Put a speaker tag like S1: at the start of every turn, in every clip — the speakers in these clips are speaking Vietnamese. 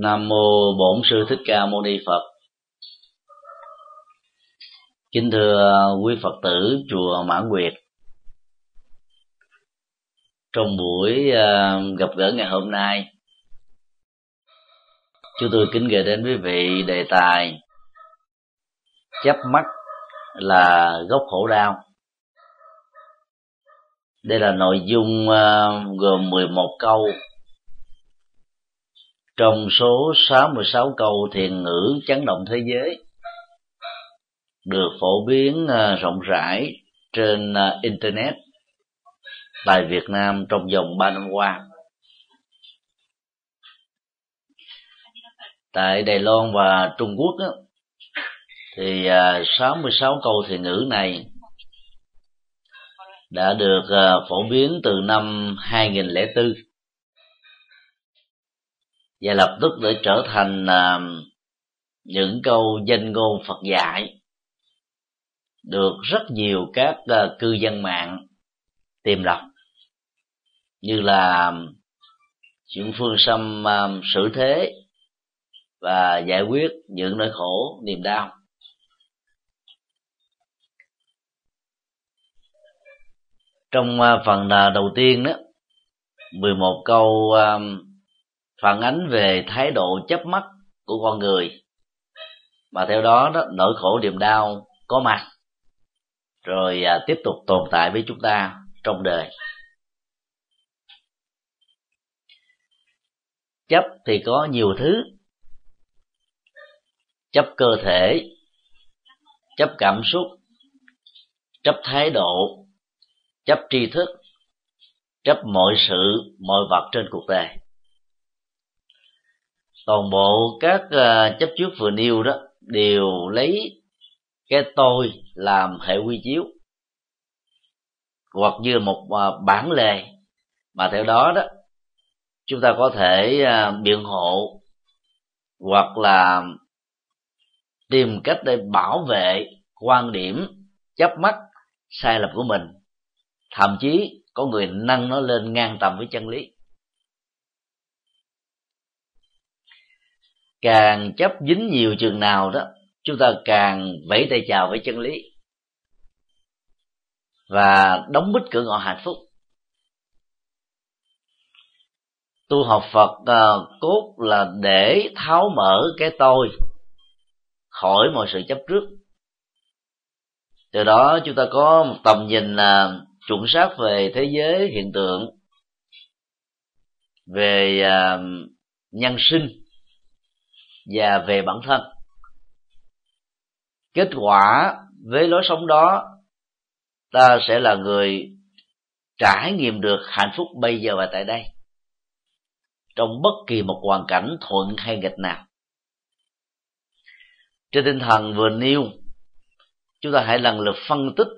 S1: Nam mô Bổn sư Thích Ca Mâu Ni Phật. Kính thưa quý Phật tử chùa Mãn Nguyệt. Trong buổi à, gặp gỡ ngày hôm nay, chúng tôi kính gửi đến quý vị đề tài chấp mắt là gốc khổ đau. Đây là nội dung à, gồm 11 câu trong số 66 câu thiền ngữ chấn động thế giới được phổ biến à, rộng rãi trên à, internet tại Việt Nam trong vòng 3 năm qua. Tại Đài Loan và Trung Quốc đó, thì à, 66 câu thiền ngữ này đã được phổ biến từ năm 2004 và lập tức để trở thành à, những câu danh ngôn Phật dạy. Được rất nhiều các à, cư dân mạng tìm đọc. Như là chuyện phương xâm xử à, thế và giải quyết những nỗi khổ, niềm đau. Trong phần đầu tiên đó 11 câu phản ánh về thái độ chấp mắt của con người. Mà theo đó đó nỗi khổ niềm đau có mặt. Rồi à, tiếp tục tồn tại với chúng ta trong đời. Chấp thì có nhiều thứ. Chấp cơ thể. Chấp cảm xúc. Chấp thái độ. Chấp tri thức. Chấp mọi sự mọi vật trên cuộc đời toàn bộ các uh, chấp trước vừa nêu đó đều lấy cái tôi làm hệ quy chiếu. Hoặc như một uh, bản lề mà theo đó đó chúng ta có thể uh, biện hộ hoặc là tìm cách để bảo vệ quan điểm chấp mắt sai lầm của mình. Thậm chí có người nâng nó lên ngang tầm với chân lý. Càng chấp dính nhiều chừng nào đó chúng ta càng vẫy tay chào với chân lý. Và đóng bít cửa ngõ hạnh phúc. Tu học phật uh, cốt là để tháo mở cái tôi khỏi mọi sự chấp trước. Từ đó chúng ta có một tầm nhìn uh, chuẩn xác về thế giới hiện tượng về uh, nhân sinh và về bản thân. Kết quả với lối sống đó, ta sẽ là người trải nghiệm được hạnh phúc bây giờ và tại đây. Trong bất kỳ một hoàn cảnh thuận hay nghịch nào. Trên tinh thần vừa nêu, chúng ta hãy lần lượt phân tích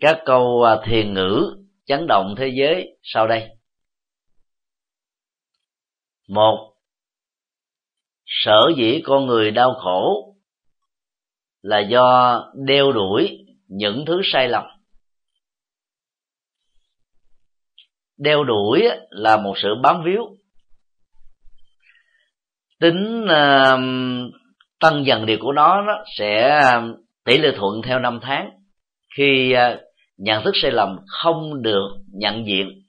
S1: các câu à, thiền ngữ chấn động thế giới sau đây. Một sở dĩ con người đau khổ là do đeo đuổi những thứ sai lầm. Đeo đuổi là một sự bám víu. Tính uh, tăng dần điều của nó, sẽ à, tỷ lệ thuận theo năm tháng. Khi uh, nhận thức sai lầm không được nhận diện.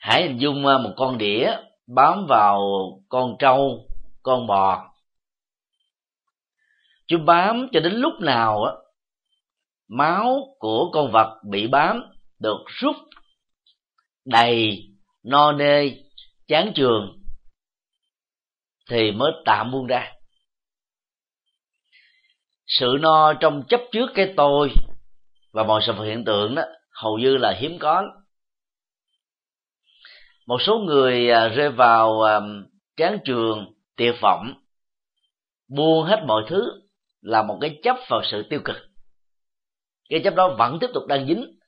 S1: Hãy hình dung uh, một con đĩa bám vào con trâu, con bò. Chúng bám cho đến lúc nào á, máu của con vật bị bám được rút đầy, no nê, chán trường thì mới tạm buông ra. Sự no trong chấp trước cái tôi và mọi sự hiện tượng đó hầu như là hiếm có một số người à, rơi vào à, chán trường tiệt vọng buông hết mọi thứ là một cái chấp vào sự tiêu cực. Cái chấp đó vẫn tiếp tục đang dính.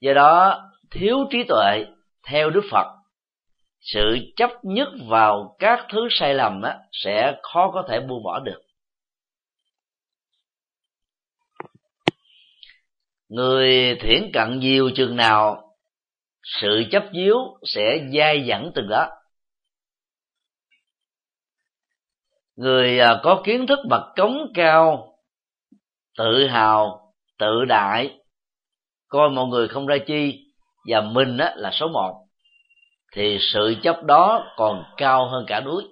S1: Do đó thiếu trí tuệ theo đức phật sự chấp nhất vào các thứ sai lầm á, sẽ khó có thể buông bỏ được. Người thiển cận nhiều chừng nào sự chấp chiếu sẽ dai dẳng từng đó. Người à, có kiến thức bậc cống cao tự hào tự đại coi mọi người không ra chi và mình á, là số một thì sự chấp đó còn cao hơn cả núi.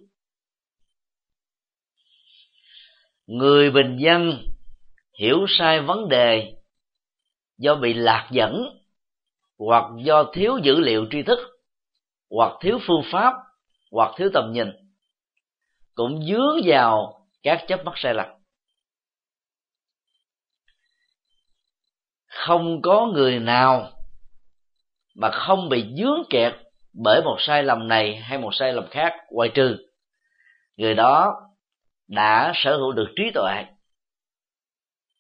S1: Người bình dân hiểu sai vấn đề do bị lạc dẫn hoặc do thiếu dữ liệu tri thức, hoặc thiếu phương pháp, hoặc thiếu tầm nhìn, cũng dướng vào các chấp mắc sai lầm. Không có người nào mà không bị dướng kẹt bởi một sai lầm này hay một sai lầm khác, ngoài trừ người đó đã sở hữu được trí tuệ.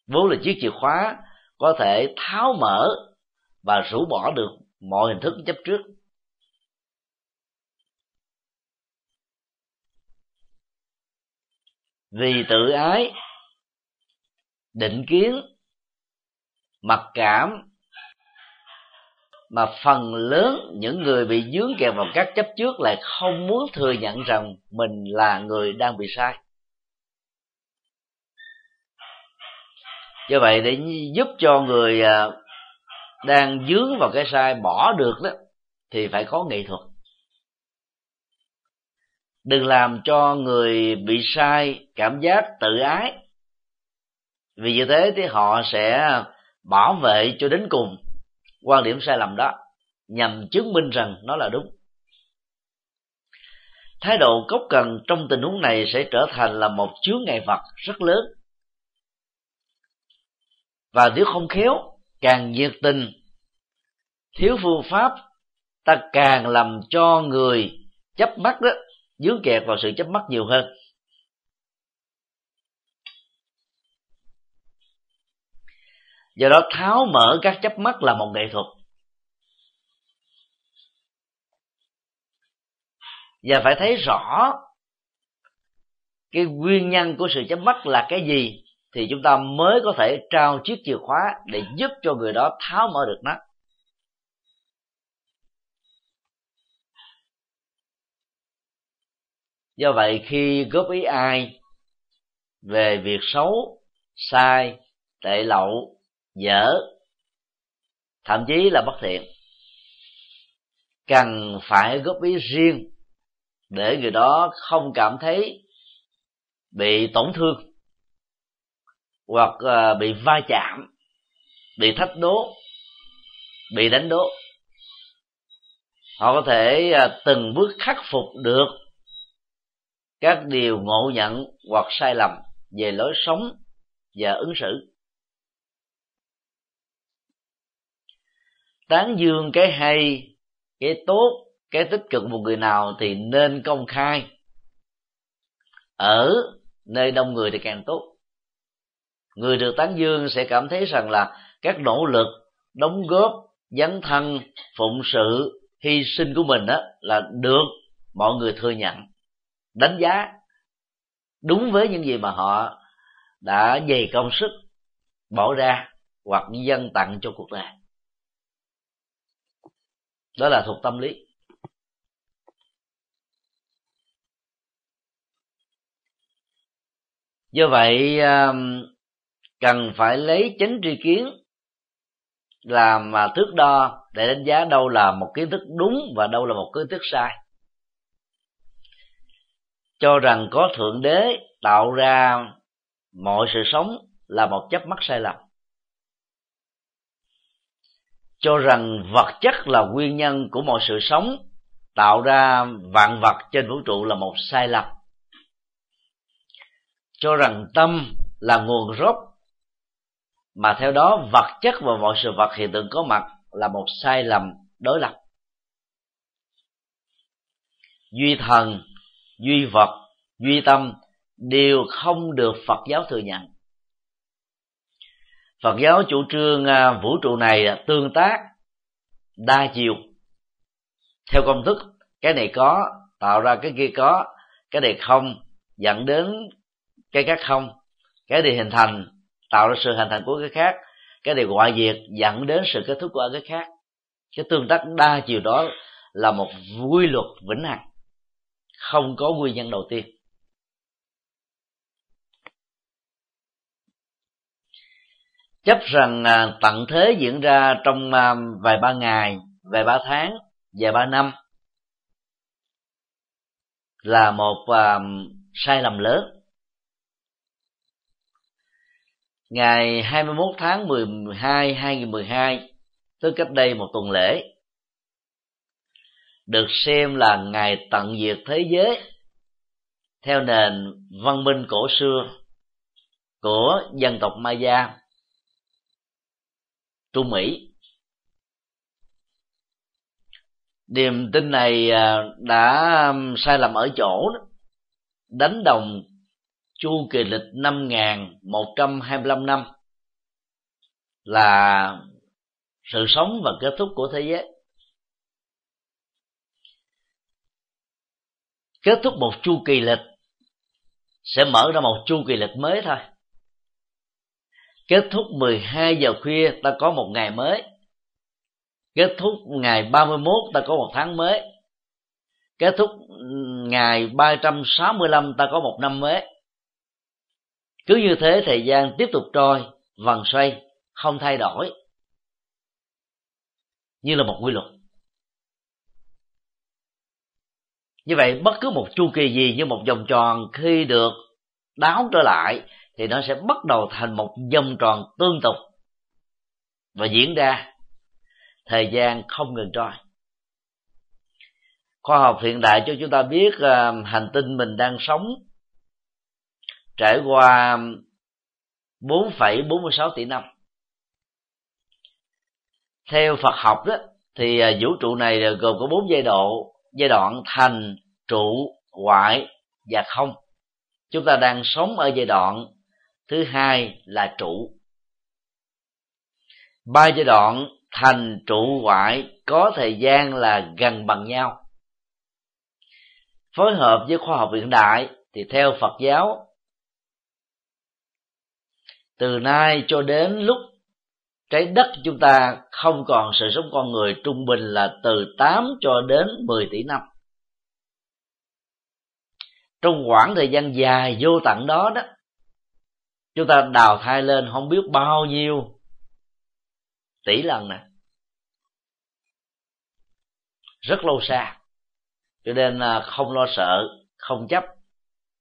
S1: Vốn là chiếc chìa khóa có thể tháo mở và rũ bỏ được mọi hình thức chấp trước. Vì tự ái, định kiến, mặc cảm, mà phần lớn những người bị dướng kẹt vào các chấp trước lại không muốn thừa nhận rằng mình là người đang bị sai. Do vậy để giúp cho người à, đang dướng vào cái sai bỏ được đó, thì phải có nghệ thuật. Đừng làm cho người bị sai cảm giác tự ái. Vì như thế thì họ sẽ bảo vệ cho đến cùng quan điểm sai lầm đó, nhằm chứng minh rằng nó là đúng. Thái độ cốc cần trong tình huống này sẽ trở thành là một chướng ngại vật rất lớn. Và nếu không khéo càng nhiệt tình. Thiếu phương pháp, ta càng làm cho người chấp mắt đó, dướng kẹt vào sự chấp mắt nhiều hơn. Do đó, tháo mở các chấp mắt là một nghệ thuật. Và phải thấy rõ cái nguyên nhân của sự chấp mắt là cái gì thì chúng ta mới có thể trao chiếc chìa khóa để giúp cho người đó tháo mở được nó. Do vậy, khi góp ý ai về việc xấu, sai, tệ lậu, dở, thậm chí là bất thiện, cần phải góp ý riêng để người đó không cảm thấy bị tổn thương hoặc ờ, bị va chạm, bị thách đố, bị đánh đố. Họ có thể ờ, từng bước khắc phục được các điều ngộ nhận hoặc sai lầm về lối sống và ứng xử. Tán dương cái hay, cái tốt, cái tích cực một người nào thì nên công khai. Ở nơi đông người thì càng tốt người được tán dương sẽ cảm thấy rằng là các nỗ lực, đóng góp, dấn thân, phụng sự, hy sinh của mình đó là được mọi người thừa nhận. Đánh giá đúng với những gì mà họ đã dày công sức, bỏ ra hoặc dân tặng cho cuộc đời. Đó là thuộc tâm lý. Do vậy um, cần phải lấy chánh tri kiến làm mà thước đo để đánh giá đâu là một kiến thức đúng và đâu là một kiến thức sai. Cho rằng có thượng đế tạo ra mọi sự sống là một chấp mắc sai lầm. Cho rằng vật chất là nguyên nhân của mọi sự sống tạo ra vạn vật trên vũ trụ là một sai lầm. Cho rằng tâm là nguồn gốc mà theo đó, vật chất và mọi sự vật hiện tượng có mặt là một sai lầm đối lập. Duy thần, duy vật, duy tâm đều không được phật giáo thừa nhận. Phật giáo chủ trương à, vũ trụ này tương tác, đa chiều. Theo công thức, cái này có, tạo ra cái kia có, cái này không, dẫn đến cái khác không, cái này hình thành tạo ra sự hình thành của cái khác. Cái điều ngoại diệt dẫn đến sự kết thúc của cái khác. Cái tương tác đa chiều đó là một quy luật vĩnh hằng. Không có nguyên nhân đầu tiên. Chấp rằng à, tận thế diễn ra trong à, vài ba ngày, vài ba tháng, vài ba năm là một à, sai lầm lớn. Ngày 21 tháng 12 2012 tức cách đây một tuần lễ, được xem là ngày tận diệt thế giới theo nền văn minh cổ xưa của dân tộc Maya, Trung Mỹ. Niềm tin này à, đã um, sai lầm ở chỗ đánh đồng chu kỳ lịch năm một trăm hai mươi lăm năm là sự sống và kết thúc của thế giới. Kết thúc một chu kỳ lịch sẽ mở ra một chu kỳ lịch mới thôi. Kết thúc 12 giờ khuya ta có một ngày mới. Kết thúc ngày 31 ta có một tháng mới. Kết thúc ngày 365 ta có một năm mới cứ như thế thời gian tiếp tục trôi vần xoay không thay đổi. Như là một quy luật. Như vậy bất cứ một chu kỳ gì như một vòng tròn khi được đáo trở lại thì nó sẽ bắt đầu thành một vòng tròn tương tục và diễn ra. Thời gian không ngừng trôi. Khoa học hiện đại cho chúng ta biết uh, hành tinh mình đang sống trải qua 4,46 tỷ năm. Theo Phật học đó thì à, vũ trụ này gồm có bốn giai đoạn giai đoạn thành trụ ngoại và không. Chúng ta đang sống ở giai đoạn thứ hai là trụ. Ba giai đoạn thành trụ ngoại có thời gian là gần bằng nhau. Phối hợp với khoa học hiện đại thì theo phật giáo từ nay cho đến lúc trái đất chúng ta không còn sự sống con người trung bình là từ 8 cho đến 10 tỷ năm. Trong khoảng thời gian dài vô tận đó đó, chúng ta đào thai lên không biết bao nhiêu tỷ lần nè. Rất lâu xa, cho nên à, không lo sợ, không chấp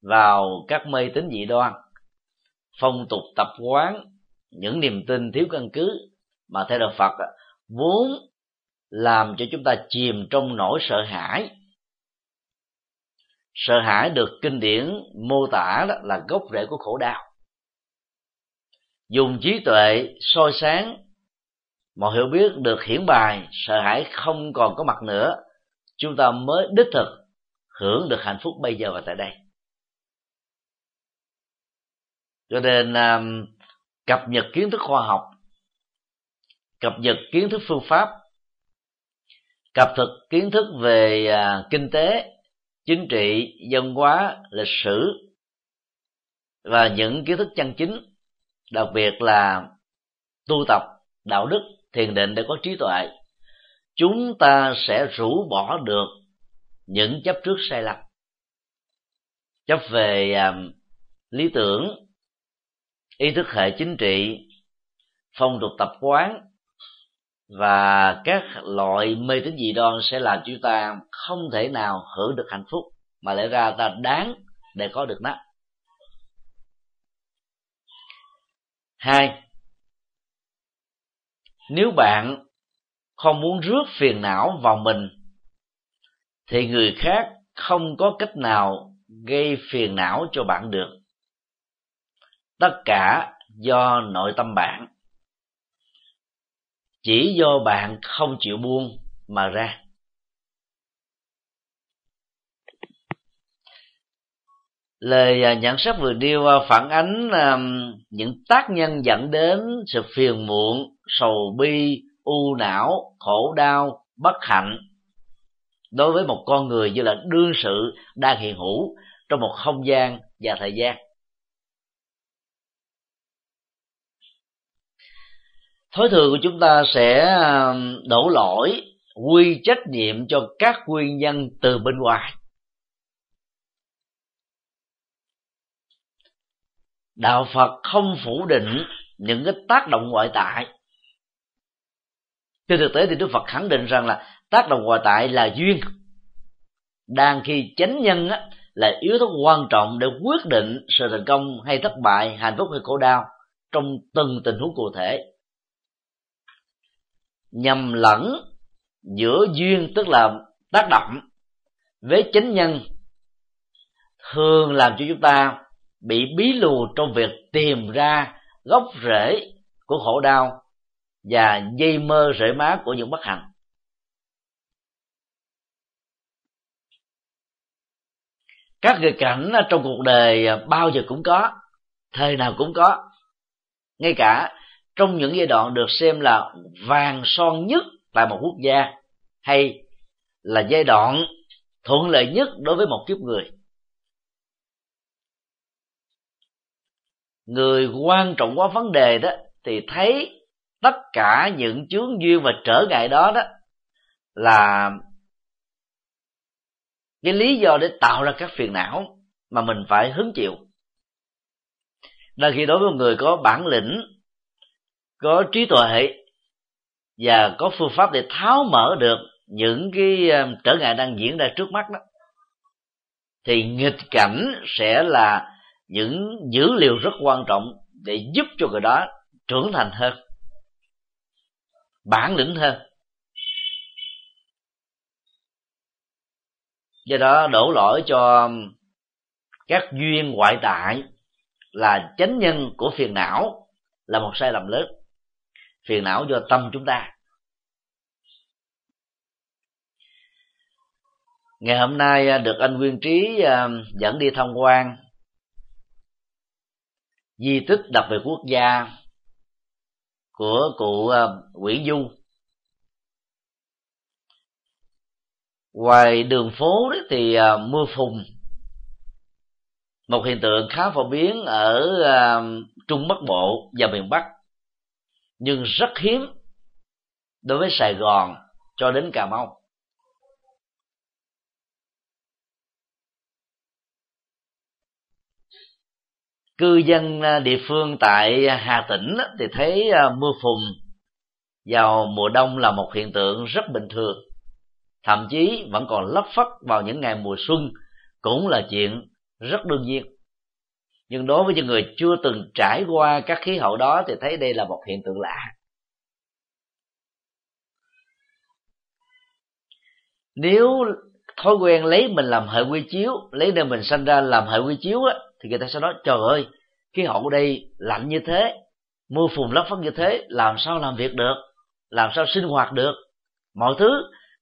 S1: vào các mê tín dị đoan phong tục tập quán, những niềm tin thiếu căn cứ mà theo đạo phật vốn làm cho chúng ta chìm trong nỗi sợ hãi. Sợ hãi được kinh điển mô tả đó là gốc rễ của khổ đau. Dùng trí tuệ soi sáng mọi hiểu biết được hiển bài, sợ hãi không còn có mặt nữa, chúng ta mới đích thực hưởng được hạnh phúc bây giờ và tại đây cho nên um, cập nhật kiến thức khoa học cập nhật kiến thức phương pháp cập thực kiến thức về uh, kinh tế chính trị văn hóa lịch sử và những kiến thức chân chính đặc biệt là tu tập đạo đức thiền định để có trí tuệ. Chúng ta sẽ rũ bỏ được những chấp trước sai lầm chấp về um, lý tưởng ý thức hệ chính trị, phong tục tập quán và các loại mê tín dị đoan sẽ làm chúng ta không thể nào hưởng được hạnh phúc mà lẽ ra ta đáng để có được nó. Hai, nếu bạn không muốn rước phiền não vào mình, thì người khác không có cách nào gây phiền não cho bạn được tất cả do nội tâm bạn. Chỉ do bạn không chịu buông mà ra. Lời à, nhận xét vừa nêu à, phản ánh à, những tác nhân dẫn đến sự phiền muộn, sầu bi, u não, khổ đau, bất hạnh. Đối với một con người như là đương sự đang hiện hữu trong một không gian và thời gian. Thói thường của chúng ta sẽ đổ lỗi quy trách nhiệm cho các nguyên nhân từ bên ngoài. Đạo phật không phủ định những cái tác động ngoại tại. Trên thực tế thì đức phật khẳng định rằng là tác động ngoại tại là duyên. Đang khi chánh nhân á, là yếu tố quan trọng để quyết định sự thành công hay thất bại hạnh phúc hay khổ đau trong từng tình huống cụ thể nhầm lẫn giữa duyên, tức là tác động, với chánh nhân, thường làm cho chúng ta bị bí lù trong việc tìm ra gốc rễ của khổ đau và dây mơ rễ má của những bất hạnh. Các nghịch cảnh trong cuộc đời bao giờ cũng có, thời nào cũng có, ngay cả trong những giai đoạn được xem là vàng son nhất tại một quốc gia hay là giai đoạn thuận lợi nhất đối với một kiếp người. Người quan trọng quá vấn đề đó thì thấy tất cả những chướng duyên và trở ngại đó đó là cái lý do để tạo ra các phiền não mà mình phải hứng chịu. Đang khi đối với người có bản lĩnh có trí tuệ và có phương pháp để tháo mở được những cái ờ, trở ngại đang diễn ra trước mắt đó, thì nghịch cảnh sẽ là những dữ liệu rất quan trọng để giúp cho người đó trưởng thành hơn, bản lĩnh hơn. Do đó đổ lỗi cho các duyên ngoại tại là chánh nhân của phiền não là một sai lầm lớn phiền não do tâm chúng ta. Ngày hôm nay à, được anh nguyên trí à, dẫn đi tham quan di tích đặc biệt quốc gia của cụ à, Nguyễn Du. Ngoài đường phố đấy thì mưa phùn, một hiện tượng khá phổ biến ở trung bắc bộ và miền bắc nhưng rất hiếm đối với sài gòn cho đến cà mau. Cư dân à, địa phương tại hà tĩnh thì thấy à, mưa phùn vào mùa đông là một hiện tượng rất bình thường. Thậm chí vẫn còn lấp phất vào những ngày mùa xuân cũng là chuyện rất đương nhiên nhưng đối với những người chưa từng trải qua các khí hậu đó thì thấy đây là một hiện tượng lạ. Nếu thói quen lấy mình làm hệ quy chiếu, lấy nơi mình sanh ra làm hệ quy chiếu á, thì người ta sẽ nói, trời ơi, khí hậu ở đây lạnh như thế, mưa phùn lất phất như thế, làm sao làm việc được? Làm sao sinh hoạt được? Mọi thứ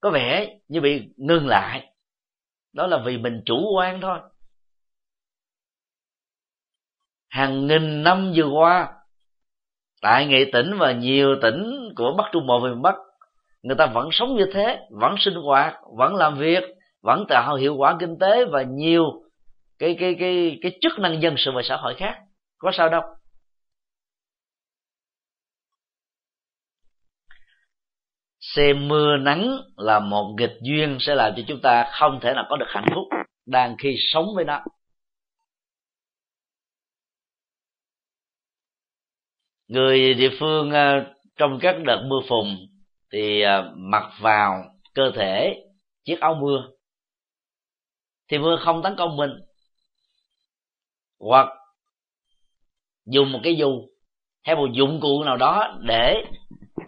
S1: có vẻ như bị ngưng lại. Đó là vì mình chủ quan thôi hàng nghìn năm vừa qua, tại nghệ tỉnh và nhiều tỉnh của bắc trung bộ và miền bắc, người ta vẫn sống như thế, vẫn sinh hoạt, vẫn làm việc, vẫn tạo hiệu quả kinh tế và nhiều cái cái cái cái chức năng dân sự và xã hội khác. Có sao đâu. Xem mưa nắng là một nghịch duyên sẽ làm cho chúng ta không thể nào có được hạnh phúc đang khi sống với nó. Người địa phương ờ, trong các đợt mưa phùn thì ờ, mặc vào cơ thể chiếc áo mưa. Thì mưa không tấn công mình. Hoặc dùng một cái dù, hay một dụng cụ nào đó để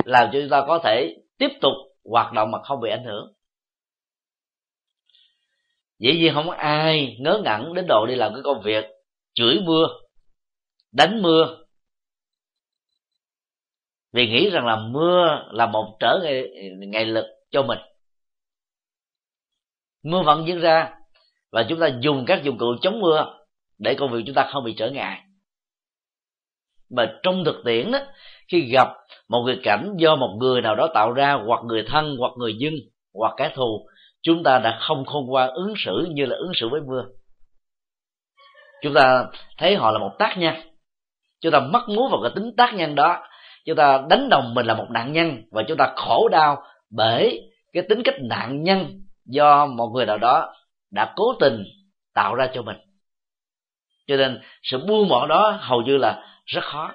S1: làm cho chúng ta có thể tiếp tục hoạt động mà không bị ảnh hưởng. Dĩ nhiên không có ai ngớ ngẩn đến độ đi làm cái công việc chửi mưa, đánh mưa vì nghĩ rằng là mưa là một trở ngại, ngại lực cho mình. Mưa vẫn diễn ra và chúng ta dùng các dụng cụ chống mưa để công việc chúng ta không bị trở ngại. Mà trong thực tiễn đó khi gặp một nghịch cảnh do một người nào đó tạo ra hoặc người thân hoặc người dân hoặc kẻ thù chúng ta đã không khôn ngoan ứng xử như là ứng xử với mưa. Chúng ta thấy họ là một tác nhân. Chúng ta mất múa vào cái tính tác nhân đó chúng ta đánh đồng mình là một nạn nhân và chúng ta khổ đau bởi cái tính cách nạn nhân do một người nào đó đã cố tình tạo ra cho mình. Cho nên sự buông bỏ đó hầu như là rất khó.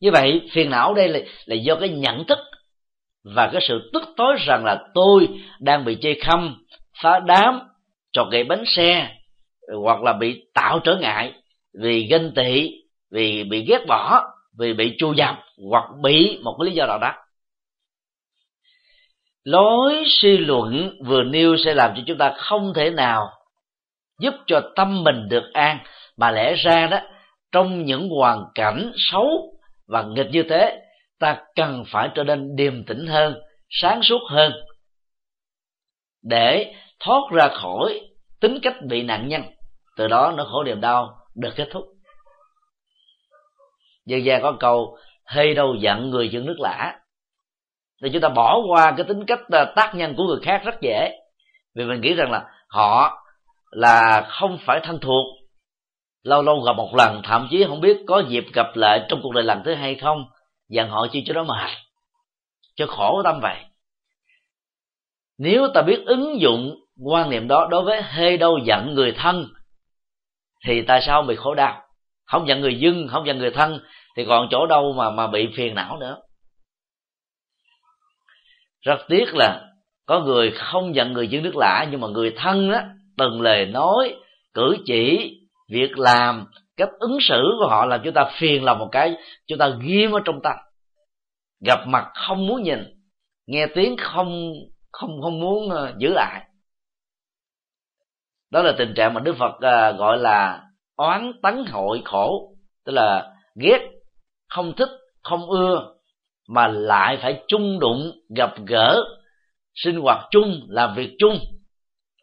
S1: Như vậy phiền não đây là, là do cái nhận thức và cái sự tức tối rằng là tôi đang bị chê khăm phá đám trò gậy bánh xe hoặc là bị tạo trở ngại vì ganh tị, vì bị ghét bỏ, vì bị chu dập hoặc bị một cái lý do nào đó. Lối suy luận vừa nêu sẽ làm cho chúng ta không thể nào giúp cho tâm mình được an, mà lẽ ra đó, trong những hoàn cảnh xấu và nghịch như thế, ta cần phải trở nên điềm tĩnh hơn, sáng suốt hơn để thoát ra khỏi tính cách bị nạn nhân. Từ đó nó khổ niềm đau được kết thúc. Dân gian có câu hơi đâu giận người dân nước lã. Thì chúng ta bỏ qua cái tính cách ờ, tác nhân của người khác rất dễ. Vì mình nghĩ rằng là họ là không phải thân thuộc. Lâu lâu gặp một lần, thậm chí không biết có dịp gặp lại trong cuộc đời lần thứ hai không, dặn họ chi cho đó mệt. Cho khổ tâm vậy. Nếu ta biết ứng dụng quan niệm đó đối với hê đâu giận người thân thì tại sao bị khổ đau? Không giận người dân không giận người thân, thì còn chỗ đâu mà mà bị phiền não nữa? Rất tiếc là có người không giận người dân nước lạ nhưng mà người thân á, từng lời nói, cử chỉ, việc làm, cách ứng xử của họ làm chúng ta phiền lòng một cái, chúng ta ghim ở trong tâm. Gặp mặt không muốn nhìn, nghe tiếng không không không muốn ờ, giữ lại đó là tình trạng mà đức phật uh, gọi là oán tấn hội khổ. Tức là ghét không thích không ưa mà lại phải chung đụng gặp gỡ sinh hoạt chung làm việc chung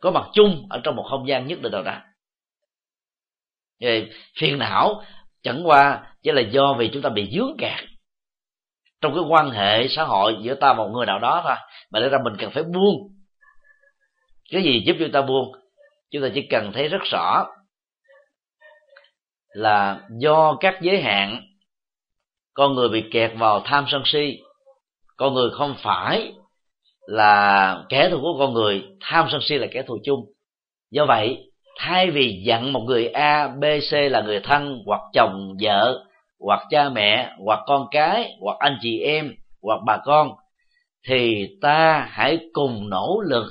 S1: có mặt chung ở trong một không gian nhất định nào đó Vậy, phiền não chẳng qua chỉ là do vì chúng ta bị dướng kẹt trong cái quan hệ xã hội giữa ta và một người nào đó thôi mà để ra mình cần phải buông. Cái gì giúp chúng ta buông? Chúng ta chỉ cần thấy rất rõ là do các giới hạn, con người bị kẹt vào tham sân si, con người không phải là kẻ thù của con người, tham sân si là kẻ thù chung. Do vậy, thay vì dặn một người a, b, c là người thân, hoặc chồng, vợ, hoặc cha mẹ, hoặc con cái, hoặc anh chị em, hoặc bà con, thì ta hãy cùng nỗ lực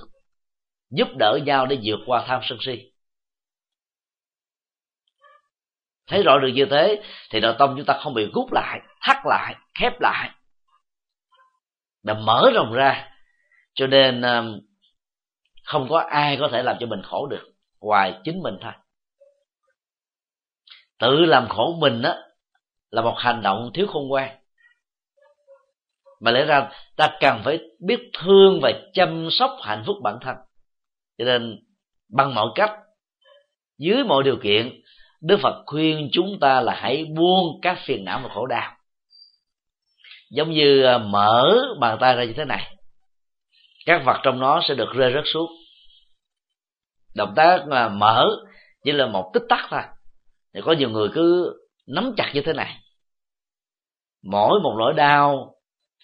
S1: giúp đỡ nhau để vượt qua tham sân si. Thấy rõ được như thế, thì nội tâm chúng ta không bị rút lại thắt lại, khép lại. Đã mở rộng ra, cho nên à, không có ai có thể làm cho mình khổ được, ngoài chính mình thôi. Tự làm khổ mình á, là một hành động thiếu khôn ngoan. Mà lẽ ra, ta cần phải biết thương và chăm sóc hạnh phúc bản thân cho nên, bằng mọi cách, dưới mọi điều kiện, đức phật khuyên chúng ta là hãy buông các phiền não và khổ đau. Giống như à, mở bàn tay ra như thế này, các vật trong nó sẽ được rơi rớt xuống. Động tác mà mở chỉ là một tích tắc thôi. Thì có nhiều người cứ nắm chặt như thế này. Mỗi một nỗi đau,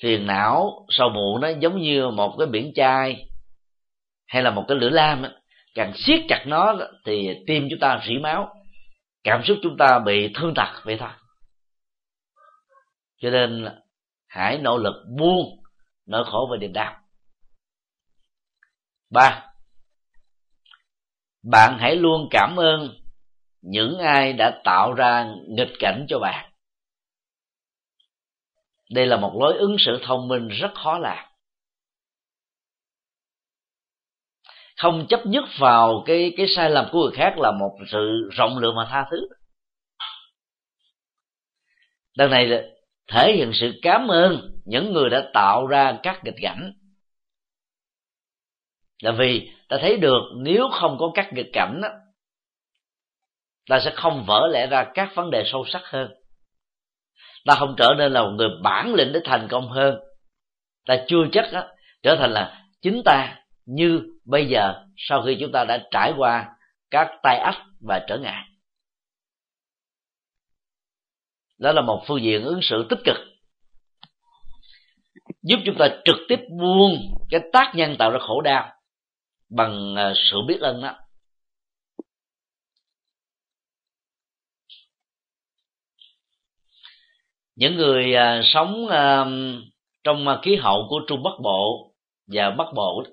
S1: phiền não sầu muộn nó giống như một cái biển chai hay là một cái lửa lam càng siết chặt nó thì tim chúng ta rỉ máu, cảm xúc chúng ta bị thương tật vậy thôi. Cho nên hãy nỗ lực buông nỗi khổ và niềm đau. Ba, bạn hãy luôn cảm ơn những ai đã tạo ra nghịch cảnh cho bạn. Đây là một lối ứng xử thông minh rất khó làm. Không chấp nhất vào cái cái sai lầm của người khác là một sự rộng lượng mà tha thứ. Đằng này là thể hiện sự cảm ơn những người đã tạo ra các nghịch cảnh. Là vì ta thấy được nếu không có các nghịch cảnh đó, ta sẽ không vỡ lẽ ra các vấn đề sâu sắc hơn. Ta không trở nên là một người bản lĩnh để thành công hơn. Ta chưa chắc đó, trở thành là chính ta như bây giờ sau khi chúng ta đã trải qua các tai ách và trở ngại. Đó là một phương diện ứng xử tích cực, giúp chúng ta trực tiếp buông cái tác nhân tạo ra khổ đau bằng à, sự biết ơn đó. Những người à, sống à, trong khí hậu của trung bắc bộ và bắc bộ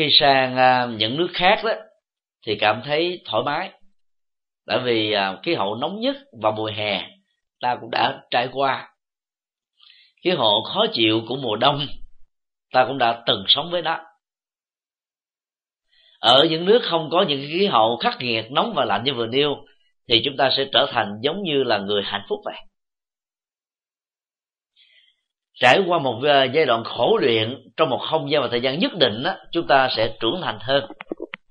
S1: khi sang à, những nước khác đó, thì cảm thấy thoải mái. Tại vì à, khí hậu nóng nhất vào mùa hè, ta cũng đã trải qua. Khí hậu khó chịu của mùa đông, ta cũng đã từng sống với nó. Ở những nước không có những khí hậu khắc nghiệt, nóng và lạnh như vừa nêu, thì chúng ta sẽ trở thành giống như là người hạnh phúc vậy trải qua một ờ, giai đoạn khổ luyện trong một không gian và thời gian nhất định đó, chúng ta sẽ trưởng thành hơn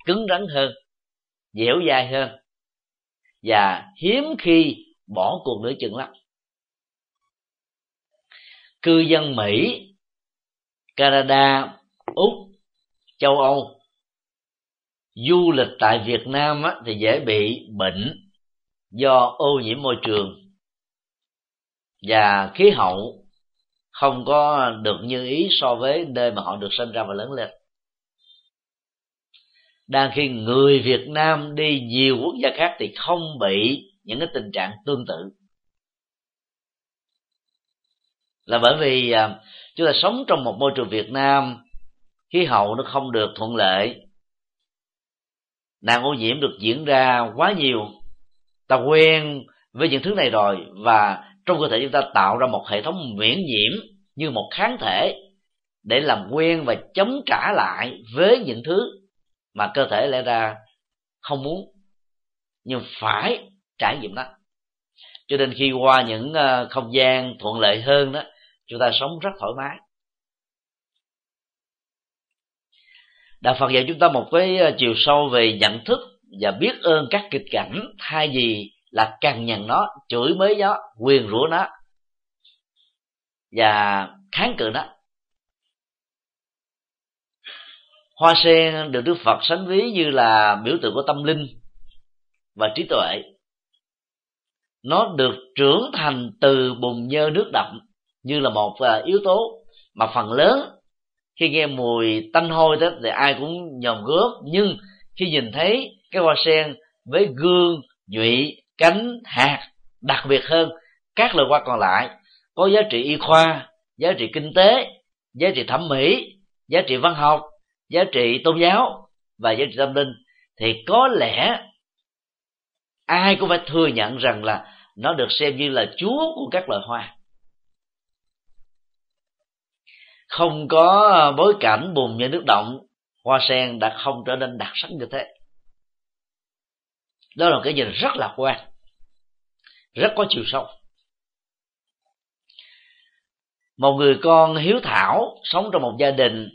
S1: cứng rắn hơn dẻo dai hơn và hiếm khi bỏ cuộc nửa chừng lắm. Cư dân mỹ canada úc châu âu du lịch tại việt nam á, thì dễ bị bệnh do ô nhiễm môi trường và khí hậu không có được như ý so với nơi mà họ được sinh ra và lớn lên. Đang khi người việt nam đi nhiều quốc gia khác thì không bị những cái tình trạng tương tự. Là bởi vì à, chúng ta sống trong một môi trường việt nam, khí hậu nó không được thuận lợi, nạn ô nhiễm được diễn ra quá nhiều. Ta quen với những thứ này rồi và trong cơ thể chúng ta tạo ra một hệ thống miễn nhiễm như một kháng thể để làm quen và chống trả lại với những thứ mà cơ thể lẽ ra không muốn, nhưng phải trải nghiệm đó cho nên khi qua những ờ, không gian thuận lợi hơn đó, chúng ta sống rất thoải mái. Đạo phật dạy chúng ta một cái ờ, chiều sâu về nhận thức và biết ơn các kịch cảnh thay vì là cằn nhằn nó, chửi mới nó, quyền rủa nó, và kháng cự nó. Hoa sen được đức phật sánh ví như là biểu tượng của tâm linh và trí tuệ. Nó được trưởng thành từ bùn nhơ nước đậm như là một à, yếu tố, mà phần lớn khi nghe mùi tanh hôi đó thì ai cũng nhòm gớp. Nhưng khi nhìn thấy cái hoa sen với gương nhụy cánh, hạt, đặc biệt hơn, các loài hoa còn lại. Có giá trị y khoa, giá trị kinh tế, giá trị thẩm mỹ, giá trị văn học, giá trị tôn giáo và giá trị tâm linh. Thì có lẽ ai cũng phải thừa nhận rằng là nó được xem như là chúa của các loài hoa. Không có bối cảnh bùn như nước động, hoa sen đã không trở nên đặc sắc như thế đó là cái nhìn rất lạc quan rất có chiều sâu. Một người con hiếu thảo sống trong một gia đình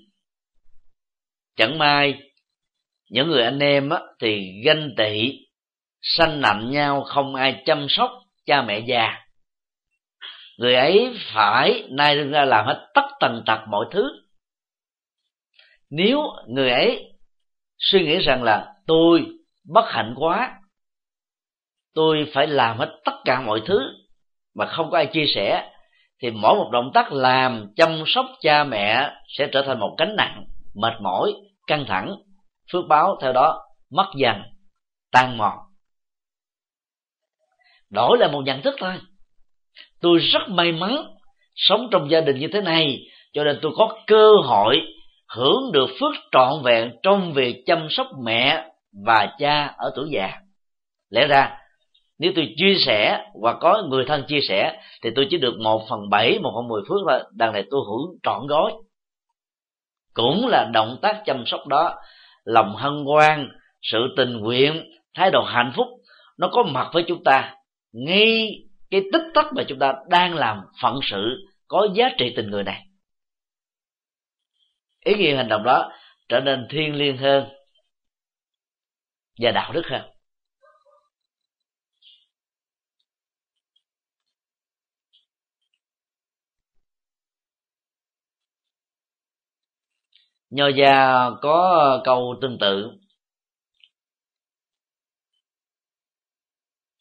S1: chẳng may những người anh em á, thì ganh tị sanh nạnh nhau không ai chăm sóc cha mẹ già. Người ấy phải nay ra làm hết tất tần tật mọi thứ. Nếu người ấy suy nghĩ rằng là tôi bất hạnh quá tôi phải làm hết tất cả mọi thứ mà không có ai chia sẻ. Thì mỗi một động tác làm chăm sóc cha mẹ sẽ trở thành một cánh nặng mệt mỏi, căng thẳng. Phước báo theo đó, mất dần, tan mòn. Đổi là một nhận thức thôi. Tôi rất may mắn sống trong gia đình như thế này, cho nên tôi có cơ hội hưởng được phước trọn vẹn trong việc chăm sóc mẹ và cha ở tuổi già. Lẽ ra nếu tôi chia sẻ hoặc có người thân chia sẻ, thì tôi chỉ được một phần bảy, một phần mười phước thôi đằng này tôi hưởng trọn gói. Cũng là động tác chăm sóc đó, lòng hân hoan, sự tình nguyện, thái độ hạnh phúc, nó có mặt với chúng ta. Ngay cái tích tắc mà chúng ta đang làm phận sự, có giá trị tình người này. Ý nghĩa hành động đó trở nên thiêng liêng hơn và đạo đức hơn. Nho gia có câu tương tự.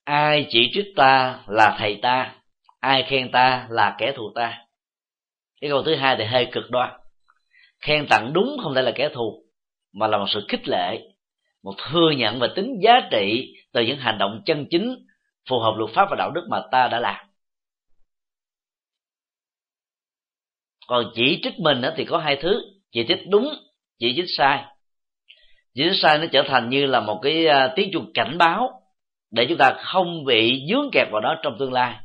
S1: Ai chỉ trích ta là thầy ta, ai khen ta là kẻ thù ta. Cái câu thứ hai thì hơi cực đoan. Khen tặng đúng không phải là kẻ thù, mà là một sự khích lệ, một thừa nhận và tính giá trị từ những hành động chân chính phù hợp luật pháp và đạo đức mà ta đã làm. Còn chỉ trích mình thì có hai thứ chỉ trích đúng chỉ trích sai. Chỉ trích sai nó trở thành như là một cái à, tiếng chuông cảnh báo để chúng ta không bị dướng kẹt vào đó trong tương lai.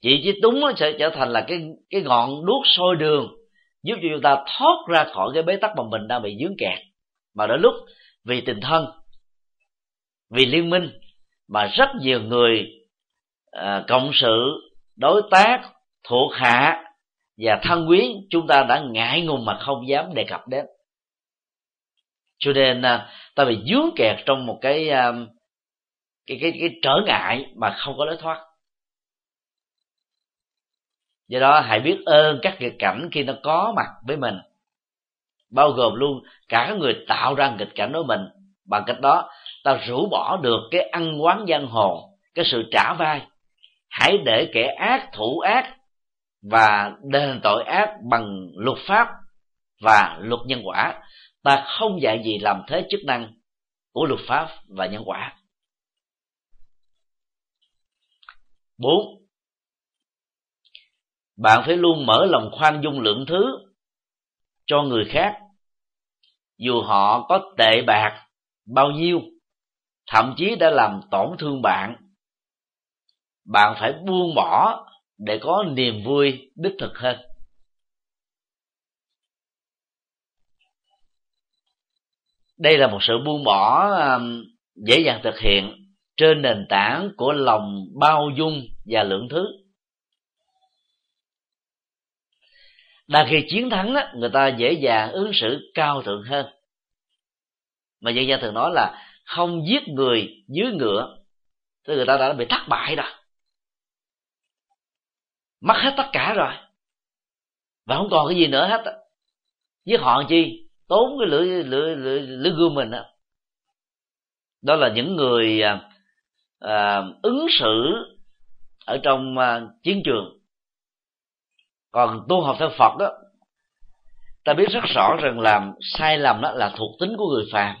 S1: Chỉ trích đúng nó sẽ trở thành là cái cái ngọn đuốc sôi đường giúp cho chúng ta thoát ra khỏi cái bế tắc mà mình đang bị dướng kẹt. Mà đến lúc vì tình thân vì liên minh mà rất nhiều người à, cộng sự đối tác thuộc hạ và thân quyến chúng ta đã ngại ngùng mà không dám đề cập đến. Cho nên à, ta bị dướng kẹt trong một cái à, cái cái cái trở ngại mà không có lối thoát. Do đó, hãy biết ơn các nghịch cảnh khi nó có mặt với mình. Bao gồm luôn cả người tạo ra nghịch cảnh đối mình. Bằng cách đó, ta rũ bỏ được cái ăn quán giang hồ, cái sự trả vai. Hãy để kẻ ác thủ ác và đền tội ác bằng luật pháp và luật nhân quả. Ta không dạy gì làm thế chức năng của luật pháp và nhân quả. Bốn. Bạn phải luôn mở lòng khoan dung lượng thứ cho người khác, dù họ có tệ bạc bao nhiêu, thậm chí đã làm tổn thương bạn. Bạn phải buông bỏ để có niềm vui đích thực hơn. Đây là một sự buông bỏ um, dễ dàng thực hiện trên nền tảng của lòng bao dung và lượng thứ. Đang khi chiến thắng đó, người ta dễ dàng ứng xử cao thượng hơn. Mà dân gian thường nói là không giết người dưới ngựa thì người ta đã bị thất bại rồi mất hết tất cả rồi. Và không còn cái gì nữa hết với họ chi? Tốn cái lưỡi lưỡi lưỡi, lưỡi gươm mình đó. đó là những người à, à, ứng xử ở trong à, chiến trường. Còn tu học theo phật đó ta biết rất rõ rằng làm sai lầm đó là thuộc tính của người phàm.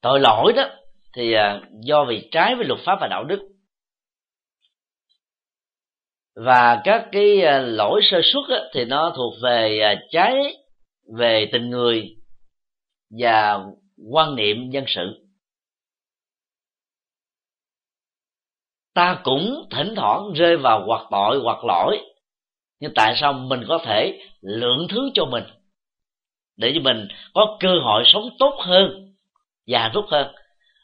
S1: Tội lỗi đó thì à, do vì trái với luật pháp và đạo đức và các cái ờ, lỗi sơ xuất á, thì nó thuộc về ờ, trái về tình người và quan niệm dân sự. Ta cũng thỉnh thoảng rơi vào hoặc tội hoặc lỗi nhưng tại sao mình có thể lượng thứ cho mình? Để cho mình có cơ hội sống tốt hơn và rút hơn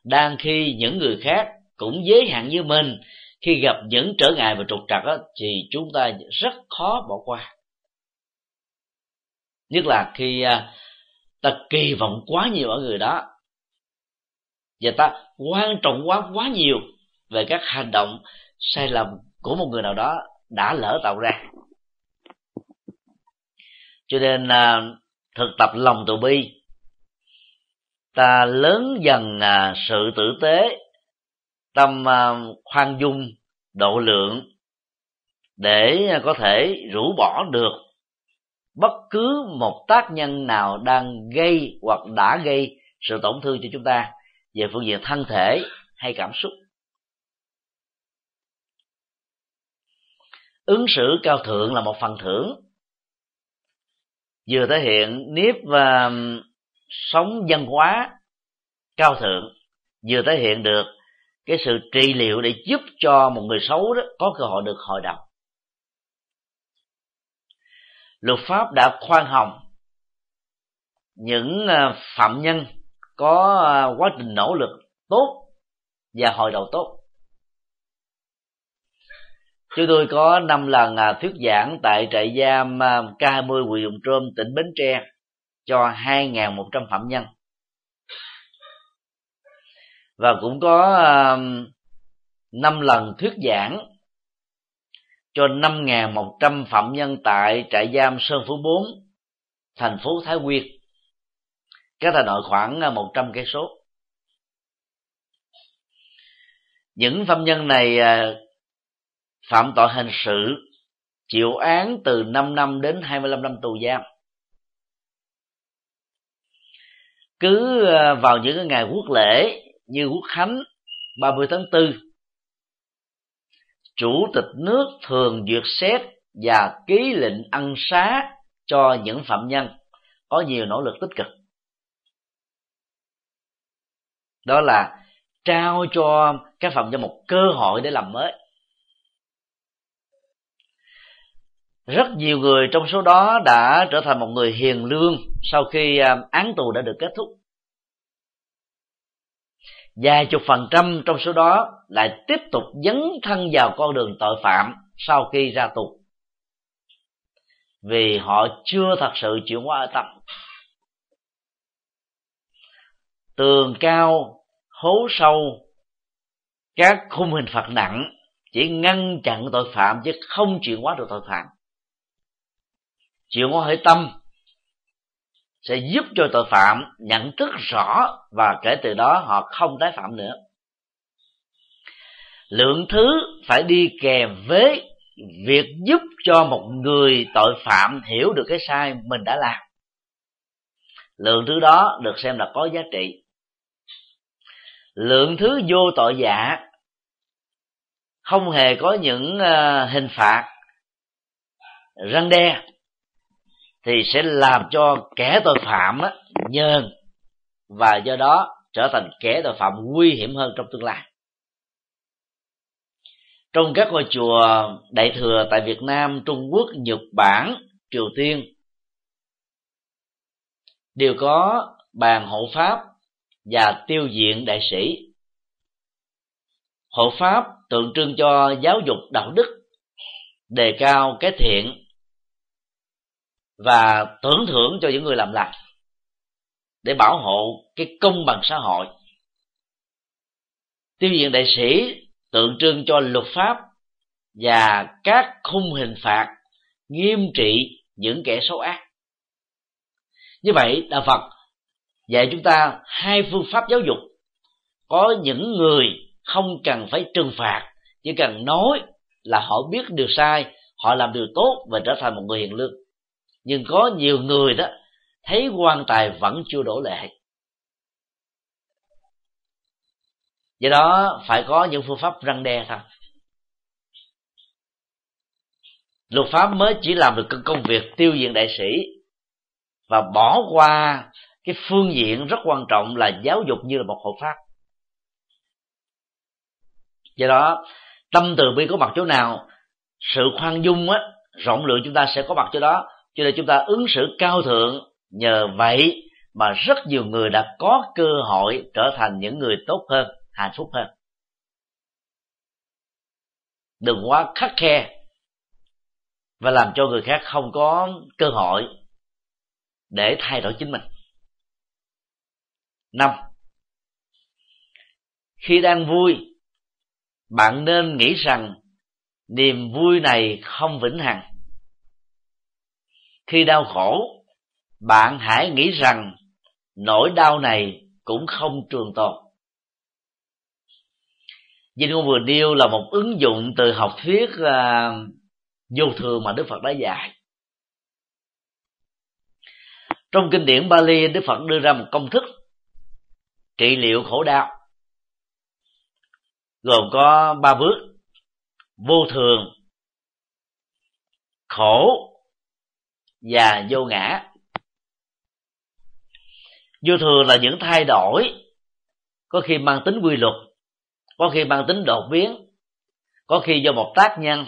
S1: đang khi những người khác cũng giới hạn như mình khi gặp những trở ngại và trục trặc đó, thì chúng ta rất khó bỏ qua. Nhất là khi à, ta kỳ vọng quá nhiều ở người đó và ta quan trọng quá quá nhiều về các hành động sai lầm của một người nào đó đã lỡ tạo ra. Cho nên à, thực tập lòng từ bi ta lớn dần à, sự tử tế tâm à, khoan dung, độ lượng để có thể rũ bỏ được bất cứ một tác nhân nào đang gây hoặc đã gây sự tổn thương cho chúng ta về phương diện thân thể hay cảm xúc. Ứng xử cao thượng là một phần thưởng. Vừa thể hiện nếp và sống văn hóa cao thượng, vừa thể hiện được cái sự trị liệu để giúp cho một người xấu đó có cơ hội được hồi đầu luật pháp đã khoan hồng. Những ờ, phạm nhân có ờ, quá trình nỗ lực tốt và hồi đầu tốt. Chúng tôi có năm lần ờ, thuyết giảng tại trại giam K20 huyện Trôm, tỉnh Bến Tre cho 2.100 phạm nhân và cũng có um, năm lần thuyết giảng cho 5.100 phạm nhân tại trại giam Sơn Phú 4, thành phố Thái Nguyên, cách Hà Nội khoảng à, 100 cây số. những phạm nhân này à, phạm tội hình sự chịu án từ 5 năm đến 25 năm tù giam cứ à, vào những ngày quốc lễ như quốc khánh 30 tháng 4 chủ tịch nước thường duyệt xét và ký lệnh ăn xá cho những phạm nhân có nhiều nỗ lực tích cực. Đó là trao cho các phạm nhân một cơ hội để làm mới. Rất nhiều người trong số đó đã trở thành một người hiền lương sau khi à, án tù đã được kết thúc vài chục phần trăm trong số đó lại tiếp tục dấn thân vào con đường tội phạm sau khi ra tù. Vì họ chưa thật sự chuyển hóa ở tâm. Tường cao, hố sâu, các khung hình phạt nặng chỉ ngăn chặn tội phạm chứ không chuyển hóa được tội phạm. Chuyển hóa hệ tâm sẽ giúp cho tội phạm nhận thức rõ và kể từ đó họ không tái phạm nữa. Lượng thứ phải đi kèm với việc giúp cho một người tội phạm hiểu được cái sai mình đã làm. Lượng thứ đó được xem là có giá trị. Lượng thứ vô tội giả không hề có những ờ, hình phạt răng đe thì sẽ làm cho kẻ tội phạm á, nhờn và do đó trở thành kẻ tội phạm nguy hiểm hơn trong tương lai trong các ngôi chùa đại thừa tại Việt Nam, Trung Quốc, Nhật Bản, Triều Tiên đều có bàn hộ pháp và tiêu diện đại sĩ. Hộ pháp tượng trưng cho giáo dục đạo đức, đề cao cái thiện và tưởng thưởng cho những người làm lành, để bảo hộ cái công bằng xã hội. Tiêu diện đại sĩ tượng trưng cho luật pháp và các khung hình phạt nghiêm trị những kẻ xấu ác. Như vậy, đạo phật dạy chúng ta hai phương pháp giáo dục. Có những người không cần phải trừng phạt, chỉ cần nói là họ biết điều sai, họ làm điều tốt và trở thành một người hiền lương nhưng có nhiều người đó, thấy quan tài vẫn chưa đổ lệ. Do đó, phải có những phương pháp răng đe thôi. Luật pháp mới chỉ làm được công việc tiêu diệt đại sĩ và bỏ qua cái phương diện rất quan trọng là giáo dục như là một hộ pháp. Do đó, tâm từ bi có mặt chỗ nào, sự khoan dung á, rộng lượng chúng ta sẽ có mặt chỗ đó cho nên chúng ta ứng xử cao thượng nhờ vậy mà rất nhiều người đã có cơ hội trở thành những người tốt hơn, hạnh phúc hơn. Đừng quá khắc khe và làm cho người khác không có cơ hội để thay đổi chính mình. Năm, khi đang vui, bạn nên nghĩ rằng niềm vui này không vĩnh hằng khi đau khổ bạn hãy nghĩ rằng nỗi đau này cũng không trường tồn Dinh ngôn vừa nêu là một ứng dụng từ học thuyết uh, vô thường mà Đức Phật đã dạy. Trong kinh điển Bali, Đức Phật đưa ra một công thức trị liệu khổ đau gồm có ba bước vô thường khổ và vô ngã. Vô thường là những thay đổi, có khi mang tính quy luật, có khi mang tính đột biến, có khi do một tác nhân,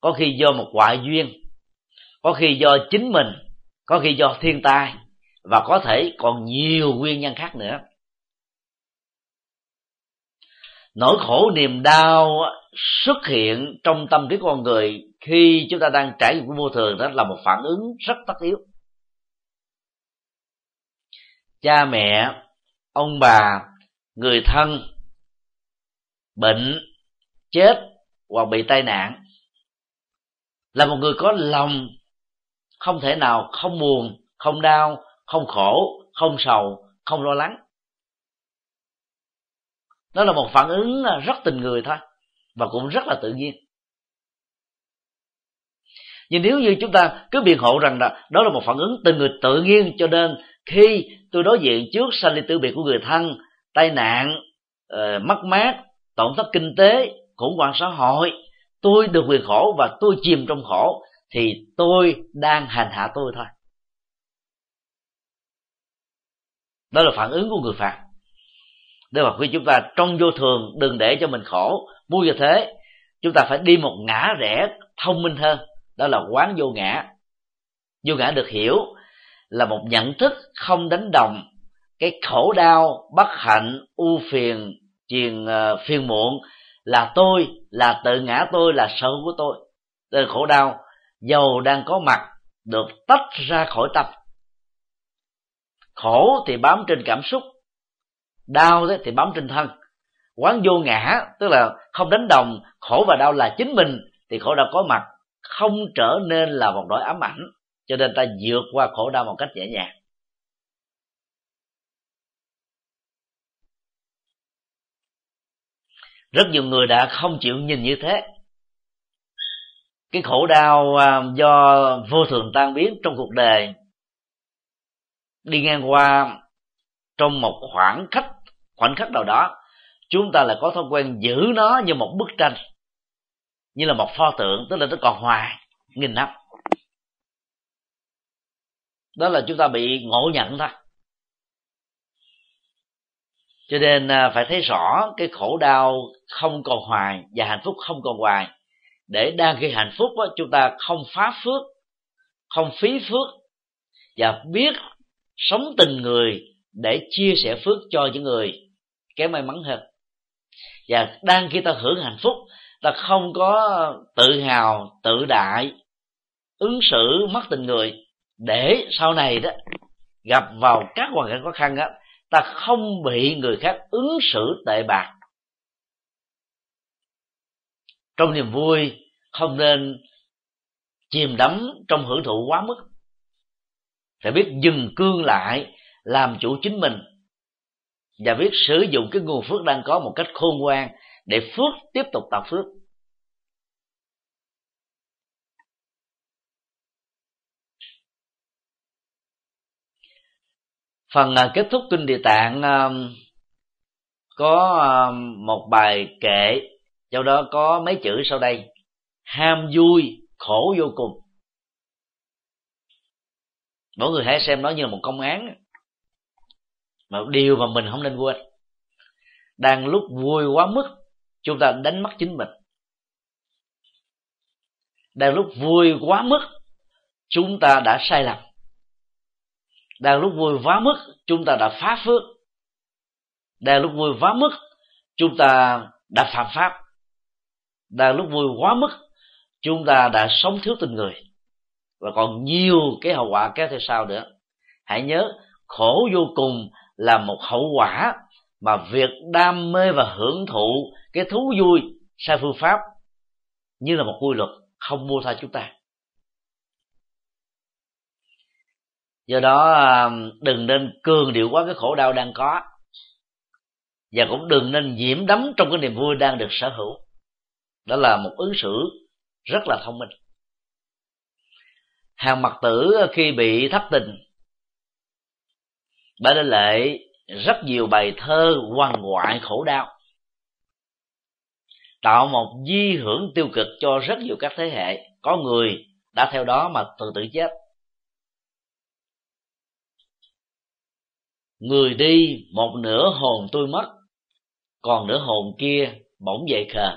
S1: có khi do một ngoại duyên, có khi do chính mình, có khi do thiên tai, và có thể còn nhiều nguyên nhân khác nữa nỗi khổ niềm đau xuất hiện trong tâm trí con người khi chúng ta đang trải nghiệm vô thường đó là một phản ứng rất tất yếu. Cha mẹ, ông bà, người thân, bệnh, chết hoặc bị tai nạn là một người có lòng không thể nào không buồn, không đau, không khổ, không sầu, không lo lắng đó là một phản ứng rất tình người thôi và cũng rất là tự nhiên. Nhưng nếu như chúng ta cứ biện hộ rằng là đó là một phản ứng tình người tự nhiên cho nên khi tôi đối diện trước sanh ly tử biệt của người thân tai nạn uh, mất mát tổn thất kinh tế khủng hoảng xã hội tôi được quyền khổ và tôi chìm trong khổ thì tôi đang hành hạ tôi thôi. Đó là phản ứng của người phạt để mà khi chúng ta trong vô thường đừng để cho mình khổ. Mua như thế. Chúng ta phải đi một ngã rẽ thông minh hơn. Đó là quán vô ngã. Vô ngã được hiểu là một nhận thức không đánh đồng cái khổ đau bất hạnh u phiền truyền uh, ờ, phiền muộn là tôi là tự ngã tôi là sở của tôi. Đây là khổ đau. Dầu đang có mặt được tách ra khỏi tâm. Khổ thì bám trên cảm xúc đau đấy thì bám trên thân. Quán vô ngã, tức là không đánh đồng, khổ và đau là chính mình, thì khổ đau có mặt, không trở nên là một nỗi ám ảnh, cho nên ta vượt qua khổ đau một cách dễ dàng rất nhiều người đã không chịu nhìn như thế. Cái khổ đau à, do vô thường tan biến trong cuộc đời đi ngang qua trong một khoảng cách khoảnh khắc nào đó chúng ta lại có thói quen giữ nó như một bức tranh như là một pho tượng tức là nó còn hoài nghìn năm. Đó là chúng ta bị ngộ nhận thôi. Cho nên à, phải thấy rõ cái khổ đau không còn hoài và hạnh phúc không còn hoài. Để đang khi hạnh phúc đó, chúng ta không phá phước không phí phước và biết sống tình người để chia sẻ phước cho những người kém may mắn hơn. Và đang khi ta hưởng hạnh phúc, ta không có tự hào, tự đại, ứng xử mất tình người. Để sau này đó, gặp vào các hoàn cảnh khó khăn á, ta không bị người khác ứng xử tệ bạc. Trong niềm vui, không nên chìm đắm trong hưởng thụ quá mức. Phải biết dừng cương lại, làm chủ chính mình và biết sử dụng cái nguồn phước đang có một cách khôn ngoan để phước tiếp tục tạo phước. Phần à, kết thúc kinh địa tạng à, có à, một bài kệ, trong đó có mấy chữ sau đây. Ham vui, khổ vô cùng. Mỗi người hãy xem nó như là một công án mà điều mà mình không nên quên đang lúc vui quá mức, chúng ta đánh mất chính mình. Đang lúc vui quá mức, chúng ta đã sai lầm. Đang lúc vui quá mức, chúng ta đã phá phước. Đang lúc vui quá mức, chúng ta đã phạm pháp. Đang lúc vui quá mức, chúng ta đã sống thiếu tình người. Và còn nhiều cái hậu quả kéo theo sau nữa. Hãy nhớ, khổ vô cùng là một hậu quả mà việc đam mê và hưởng thụ cái thú vui sai phương pháp như là một quy luật không mua tha chúng ta. Do đó à, đừng nên cường điệu quá cái khổ đau đang có và cũng đừng nên nhiễm đắm trong cái niềm vui đang được sở hữu. Đó là một ứng xử rất là thông minh. Hàng mặt tử khi bị thất tình đã Lê Lệ rất nhiều bài thơ quan ngoại khổ đau, tạo một di hưởng tiêu cực cho rất nhiều các thế hệ. Có người đã theo đó mà tự tử chết. Người đi, một nửa hồn tôi mất, còn nửa hồn kia bỗng dậy khờ.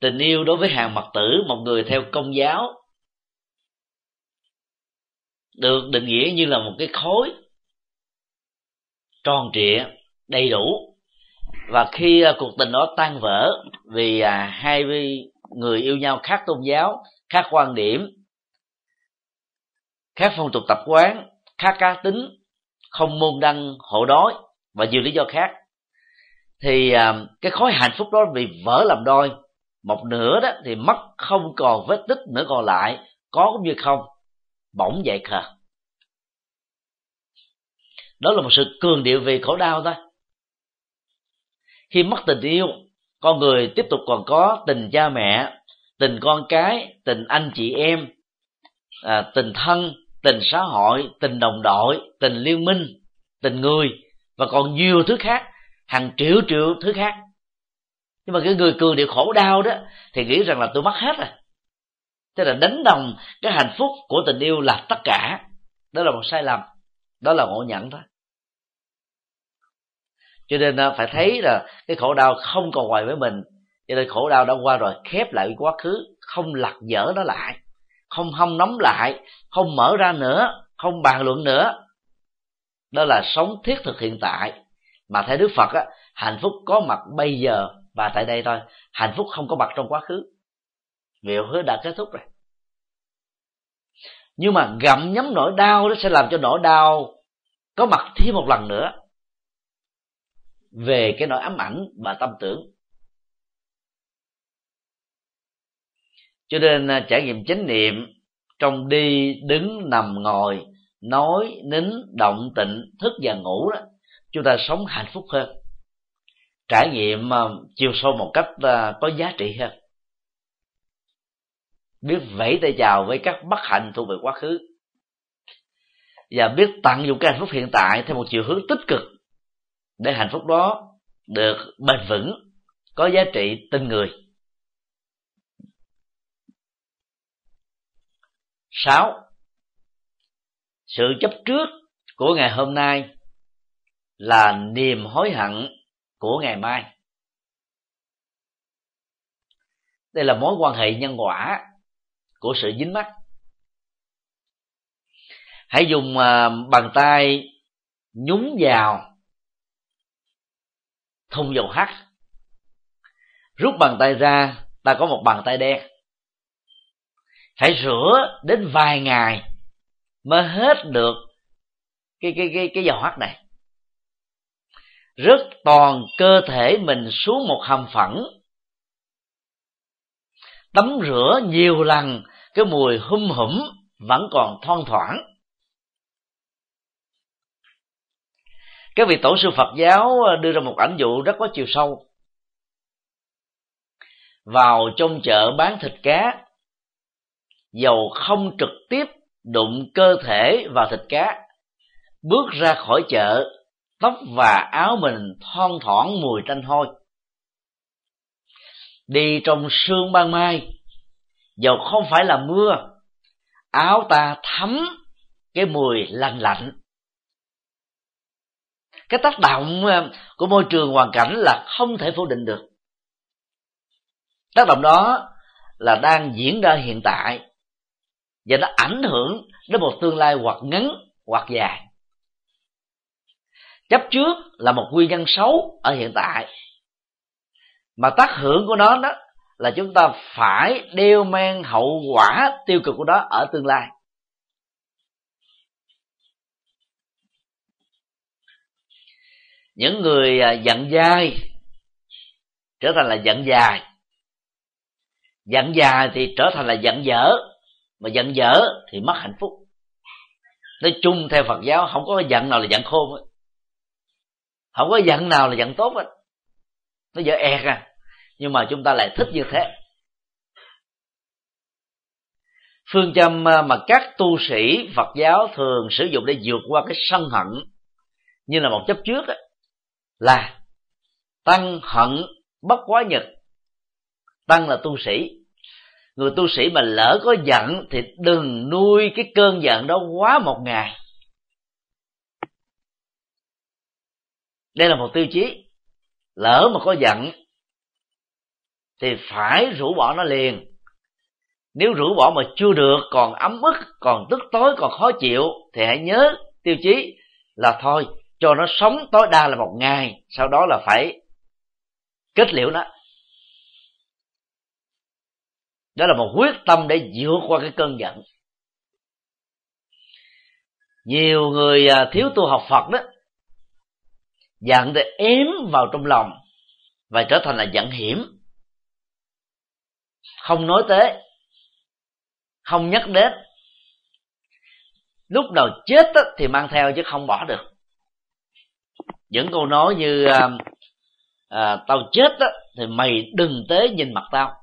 S1: Tình yêu đối với hàng mặt tử, một người theo công giáo, được định nghĩa như là một cái khối tròn trịa, đầy đủ. Và khi à, cuộc tình đó tan vỡ vì à, hai người yêu nhau khác tôn giáo, khác quan điểm, khác phong tục tập quán, khác cá tính, không môn đăng hộ đói và nhiều lý do khác, thì à, cái khối hạnh phúc đó bị vỡ làm đôi. Một nửa đó thì mất không còn vết tích nữa còn lại, có cũng như không, bỗng dậy khờ đó là một sự cường điệu về khổ đau thôi. Khi mất tình yêu con người tiếp tục còn có tình cha mẹ tình con cái tình anh chị em à, tình thân tình xã hội tình đồng đội tình liên minh tình người và còn nhiều thứ khác hàng triệu triệu thứ khác. Nhưng mà cái người cường điệu khổ đau đó thì nghĩ rằng là tôi mất hết rồi. Tức là đánh đồng cái hạnh phúc của tình yêu là tất cả. Đó là một sai lầm đó là ngộ nhận thôi cho nên à, phải thấy là cái khổ đau không còn hoài với mình. Cho nên khổ đau đã qua rồi, khép lại quá khứ, không lặt dở nó lại, không hâm nóng lại, không mở ra nữa, không bàn luận nữa. Đó là sống thiết thực hiện tại. Mà theo đức phật á, hạnh phúc có mặt bây giờ và tại đây thôi. Hạnh phúc không có mặt trong quá khứ. Vì hứa đã kết thúc rồi? Nhưng mà gặm nhấm nỗi đau nó sẽ làm cho nỗi đau có mặt thêm một lần nữa. Về cái nỗi ám ảnh và tâm tưởng. Cho nên à, trải nghiệm chánh niệm trong đi, đứng, nằm, ngồi, nói, nín, động, tịnh, thức và ngủ đó, chúng ta sống hạnh phúc hơn. Trải nghiệm à, chiều sâu một cách à, có giá trị hơn biết vẫy tay chào với các bất hạnh thuộc về quá khứ. Và biết tận dụng cái hạnh phúc hiện tại theo một chiều hướng tích cực để hạnh phúc đó được bền vững, có giá trị tinh người. Sáu, sự chấp trước của ngày hôm nay là niềm hối hận của ngày mai. Đây là mối quan hệ nhân quả của sự dính mắt. hãy dùng à, bàn tay nhúng vào thùng dầu hắt. Rút bàn tay ra, ta có một bàn tay đen. Phải rửa đến vài ngày mới hết được cái cái cái cái dầu hắt này. Rớt toàn cơ thể mình xuống một hầm phẳng tắm rửa nhiều lần, cái mùi hum hủm vẫn còn thoang thoảng. Cái vị tổ sư phật giáo ờ, đưa ra một ảnh dụ rất có chiều sâu. Vào trong chợ bán thịt cá, dầu không trực tiếp đụng cơ thể vào thịt cá, bước ra khỏi chợ, tóc và áo mình thon thoảng mùi tanh hôi đi trong sương ban mai. Dầu không phải là mưa, áo ta thấm cái mùi lành lạnh. Cái tác động ờ, của môi trường hoàn cảnh là không thể phủ định được. Tác động đó là đang diễn ra hiện tại và nó ảnh hưởng đến một tương lai hoặc ngắn hoặc dài. Chấp trước là một nguyên nhân xấu ở hiện tại mà tác hưởng của nó đó là chúng ta phải đeo mang hậu quả tiêu cực của đó ở tương lai. Những người à, giận dai trở thành là giận dài giận dài thì trở thành là giận dở, mà giận dở thì mất hạnh phúc. Nói chung theo phật giáo không có giận nào là giận khôn không có giận nào là giận tốt hết nó dở e ẹt à nhưng mà chúng ta lại thích như thế. Phương châm ờ, mà các tu sĩ phật giáo thường sử dụng để vượt qua cái sân hận như là một chấp trước là tăng hận bất quá nhật. Tăng là tu sĩ. Người tu sĩ mà lỡ có giận thì đừng nuôi cái cơn giận đó quá một ngày. Đây là một tiêu chí lỡ mà có giận, thì phải rũ bỏ nó liền. Nếu rũ bỏ mà chưa được, còn ấm ức, còn tức tối, còn khó chịu, thì hãy nhớ tiêu chí là thôi, cho nó sống tối đa là một ngày, sau đó là phải kết liễu nó. Đó là một quyết tâm để vượt qua cái cơn giận. Nhiều người à, thiếu tu học phật đó giận để ém vào trong lòng và trở thành là giận hiểm. Không nói tế không nhắc đến. Lúc nào chết thì mang theo chứ không bỏ được. Những câu nói như những câu nói như à, tao chết đó thì mày đừng tế nhìn mặt tao.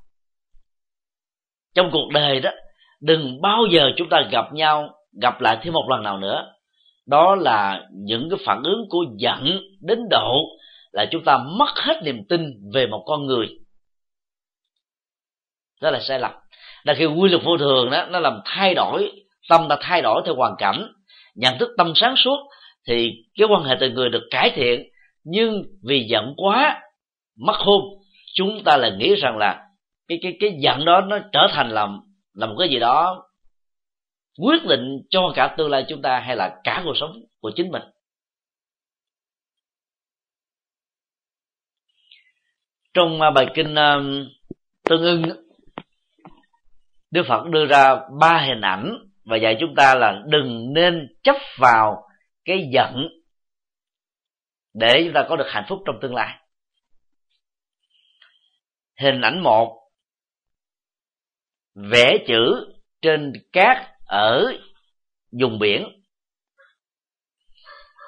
S1: Trong cuộc đời đó đừng bao giờ chúng ta gặp nhau gặp lại thêm một lần nào nữa đó là những cái phản ứng của giận đến độ là chúng ta mất hết niềm tin về một con người. Đó là sai lầm. Là khi quy luật vô thường đó, nó làm thay đổi, tâm ta thay đổi theo hoàn cảnh. Nhận thức tâm sáng suốt thì cái quan hệ từ người được cải thiện, nhưng vì giận quá, mất hôn, chúng ta lại nghĩ rằng là cái cái cái giận đó nó trở thành làm là một cái gì đó quyết định cho cả tương lai chúng ta hay là cả cuộc sống của chính mình. Trong à, bài kinh à, tương ưng đức phật đưa ra ba hình ảnh và dạy chúng ta là đừng nên chấp vào cái giận để chúng ta có được hạnh phúc trong tương lai. Hình ảnh một, vẽ chữ trên cát ở vùng biển.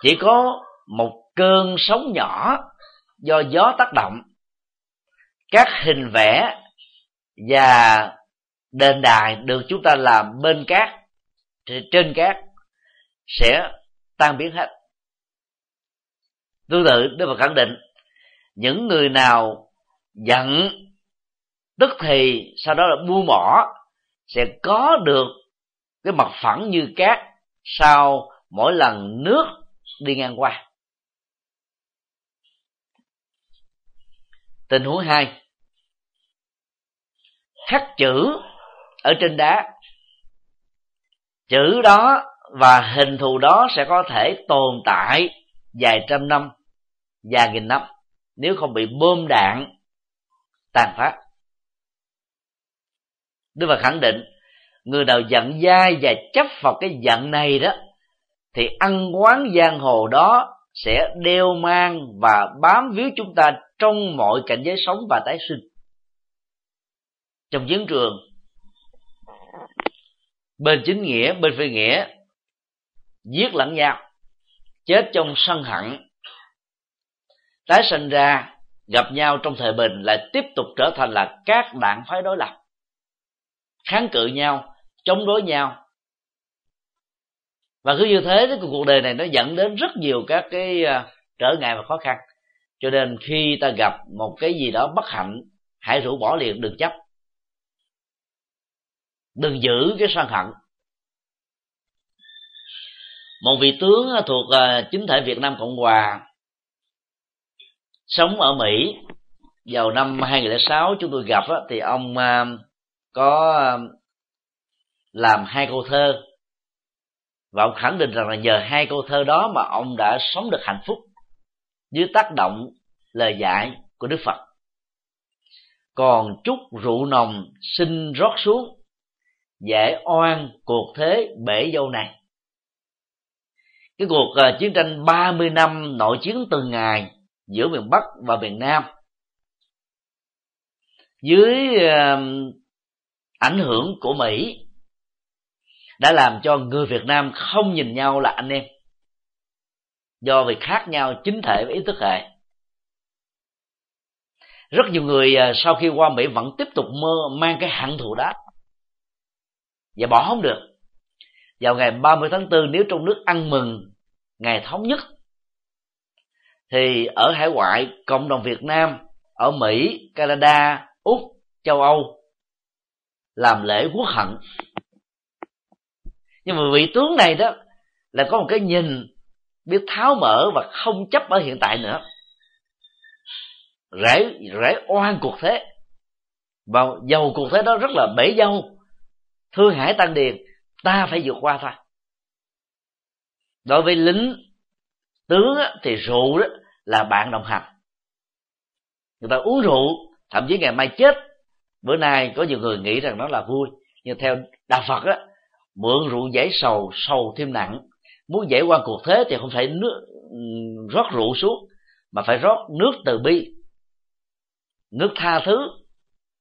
S1: Chỉ có một cơn sóng nhỏ do gió tác động. Các hình vẽ và đền đài được chúng ta làm bên cát, trên cát, sẽ tan biến hết. Tương tự, đức phật khẳng định, những người nào giận, tức thì sau đó là buông bỏ, sẽ có được cái mặt phẳng như cát, sau mỗi lần nước đi ngang qua. Tình huống hai. Khắc chữ ở trên đá. Chữ đó và hình thù đó sẽ có thể tồn tại vài trăm năm, vài nghìn năm, nếu không bị bom đạn tàn phá. Đức Phật khẳng định người nào giận dai và chấp vào cái giận này đó, thì ăn quán giang hồ đó sẽ đeo mang và bám víu chúng ta trong mọi cảnh giới sống và tái sinh. Trong chiến trường, bên chính nghĩa, bên phi nghĩa, giết lẫn nhau, chết trong sân hận, tái sinh ra, gặp nhau trong thời bình, lại tiếp tục trở thành là các đảng phái đối lập, kháng cự nhau chống đối nhau. Và cứ như thế cái cuộc đời này nó dẫn đến rất nhiều các cái à, trở ngại và khó khăn. Cho nên khi ta gặp một cái gì đó bất hạnh, hãy rủ bỏ liền, đừng chấp. Đừng giữ cái sân hận. Một vị tướng thuộc à, chính thể Việt Nam Cộng Hòa, sống ở Mỹ. Vào năm 2006 chúng tôi gặp thì ông à, có làm hai câu thơ và ông khẳng định rằng là nhờ hai câu thơ đó mà ông đã sống được hạnh phúc dưới tác động lời dạy của Đức Phật. Còn chút rượu nồng xin rót xuống, giải oan cuộc thế bể dâu này. Cái cuộc à, chiến tranh 30 năm nội chiến từng ngày giữa miền Bắc và miền Nam dưới à, ảnh hưởng của mỹ đã làm cho người việt nam không nhìn nhau là anh em. Do vì khác nhau chính thể và ý thức hệ. Rất nhiều người à, sau khi qua mỹ vẫn tiếp tục mơ mang cái hận thù đó. Và bỏ không được. Vào ngày 30 tháng 4 nếu trong nước ăn mừng ngày thống nhất thì ở hải ngoại cộng đồng Việt Nam ở Mỹ, Canada, Úc, châu Âu làm lễ quốc hận nhưng mà vị tướng này đó là có một cái nhìn biết tháo mở và không chấp ở hiện tại nữa. Rễ rễ oan cuộc thế. Và dầu cuộc thế đó rất là bể dâu. Thương hải tăng điền, ta phải vượt qua thôi. Đối với lính, tướng thì rượu đó là bạn đồng hành. Người ta uống rượu, thậm chí ngày mai chết. Bữa nay có nhiều người nghĩ rằng nó là vui, nhưng theo đạo phật á mượn rượu giải sầu sầu thêm nặng. Muốn giải qua cuộc thế thì không phải nước, rót rượu xuống, mà phải rót nước từ bi. Nước tha thứ,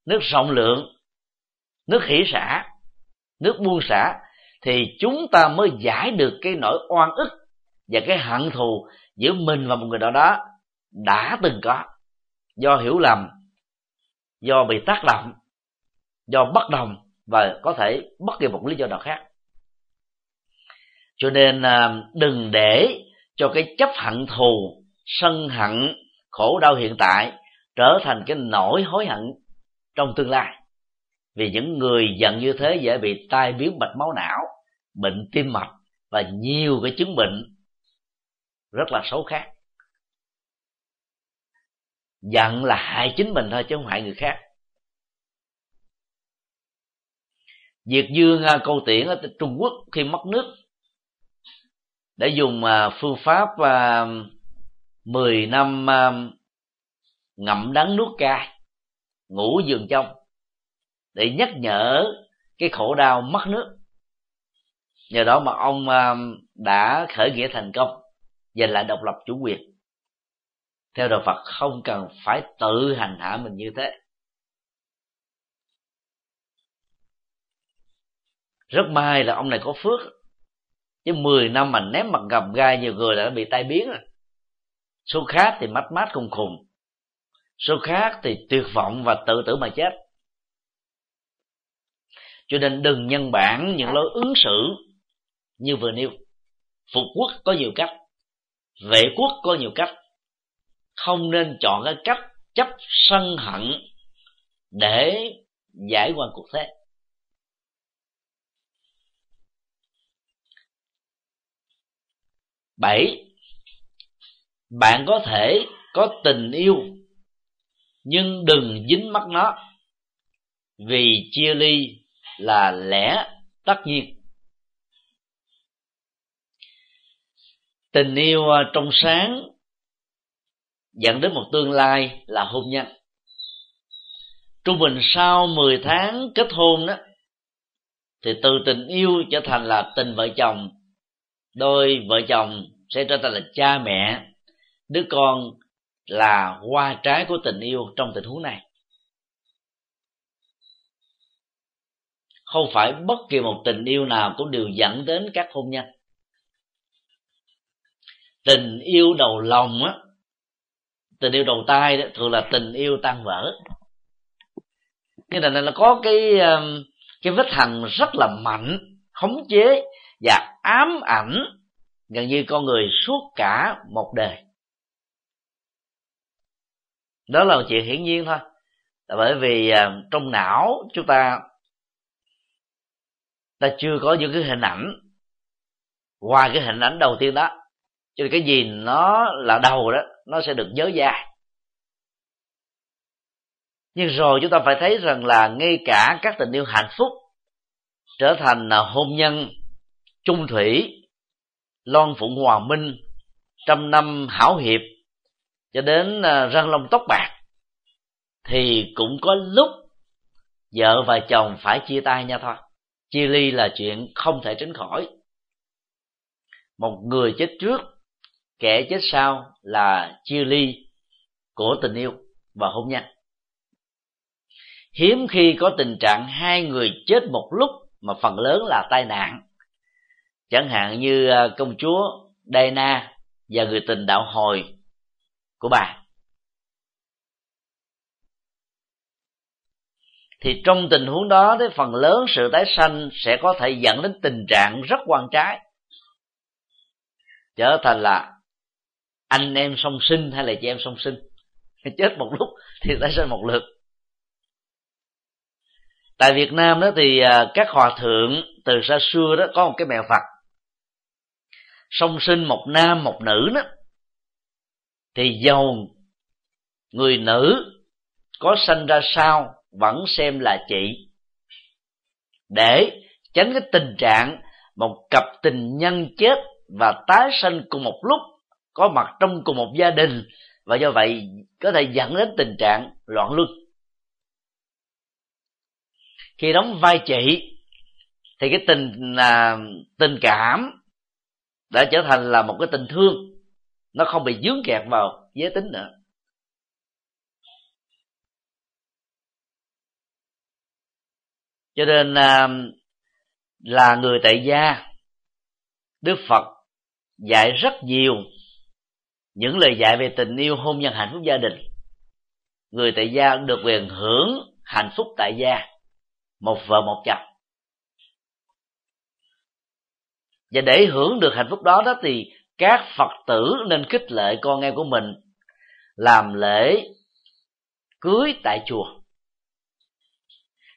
S1: nước rộng lượng, nước hỷ xả, nước buông xả, thì chúng ta mới giải được cái nỗi oan ức và cái hận thù giữa mình và một người nào đó đã từng có. Do hiểu lầm, do bị tác động, do bất đồng và có thể bất kỳ một lý do nào khác. Cho nên à, đừng để cho cái chấp hận thù, sân hận, khổ đau hiện tại trở thành cái nỗi hối hận trong tương lai. Vì những người giận như thế dễ bị tai biến mạch máu não, bệnh tim mạch và nhiều cái chứng bệnh rất là xấu khác. Giận là hại chính mình thôi chứ không hại người khác. Diệt Dương à, câu tiễn ở Trung Quốc khi mất nước, đã dùng à, phương pháp à, 10 năm ngậm đắng nuốt cay, ngủ giường trong để nhắc nhở cái khổ đau mất nước. Nhờ đó mà ông đã khởi nghĩa thành công giành lại độc lập chủ quyền. Theo đạo phật, không cần phải tự hành hạ mình như thế. Rất may là ông này có phước. Chứ 10 năm mà ném mặt gầm gai nhiều người là đã bị tai biến rồi. Số khác thì mắt mát khùng khùng. Số khác thì tuyệt vọng và tự tử mà chết. Cho nên đừng nhân bản những lối ứng xử như vừa nêu. Phục quốc có nhiều cách, vệ quốc có nhiều cách. Không nên chọn cái cách chấp sân hận để giải quan cuộc thế. Bảy. Bạn có thể có tình yêu, nhưng đừng dính mắt nó. Vì chia ly là lẽ tất nhiên. Tình yêu à, trong sáng dẫn đến một tương lai là hôn nhân. Trung bình sau 10 tháng kết hôn đó, thì từ tình yêu trở thành là tình vợ chồng đôi vợ chồng sẽ trở thành là cha mẹ, đứa con là hoa trái của tình yêu trong tình huống này. Không phải bất kỳ một tình yêu nào cũng đều dẫn đến các hôn nhân. Tình yêu đầu lòng á, tình yêu đầu tay đó, thường là tình yêu tan vỡ. Cái này là có cái um, cái vết hằn rất là mạnh, khống chế và ám ảnh gần như con người suốt cả một đời. Đó là một chuyện hiển nhiên thôi. Là bởi vì à, trong não chúng ta ta chưa có những cái hình ảnh. Ngoài cái hình ảnh đầu tiên đó, cho nên cái gì nó là đầu đó, nó sẽ được nhớ dài. Nhưng rồi chúng ta phải thấy rằng là ngay cả các tình yêu hạnh phúc trở thành à, hôn nhân trung thủy, loan phụng hòa minh, trăm năm hảo hiệp, cho đến à, răng Long tóc bạc, thì cũng có lúc vợ và chồng phải chia tay nha thôi. Chia ly là chuyện không thể tránh khỏi. Một người chết trước, kẻ chết sau là chia ly của tình yêu và hôn nhân. Hiếm khi có tình trạng hai người chết một lúc mà phần lớn là tai nạn chẳng hạn như ờ, công chúa Diana và người tình đạo hồi của bà. Thì trong tình huống đó thì phần lớn sự tái sanh sẽ có thể dẫn đến tình trạng rất quan trái. Trở thành là anh em song sinh hay là chị em song sinh. Chết một lúc thì tái sanh một lượt. Tại việt nam đó thì ờ, các hòa thượng từ xa xưa đó có một cái mẹo phật song sinh một nam một nữ đó, thì giàu người nữ có sanh ra sao vẫn xem là chị. Để tránh cái tình trạng một cặp tình nhân chết và tái sanh cùng một lúc, có mặt trong cùng một gia đình, và do vậy có thể dẫn đến tình trạng loạn luân. Khi đóng vai chị, thì cái tình là tình cảm đã trở thành là một cái tình thương. Nó không bị dướng kẹt vào giới tính nữa. Cho nên là, là người tại gia đức phật dạy rất nhiều những lời dạy về tình yêu hôn nhân hạnh phúc gia đình. Người tại gia được quyền hưởng hạnh phúc tại gia một vợ một chồng. Và để hưởng được hạnh phúc đó đó thì các phật tử nên khích lệ con em của mình làm lễ cưới tại chùa.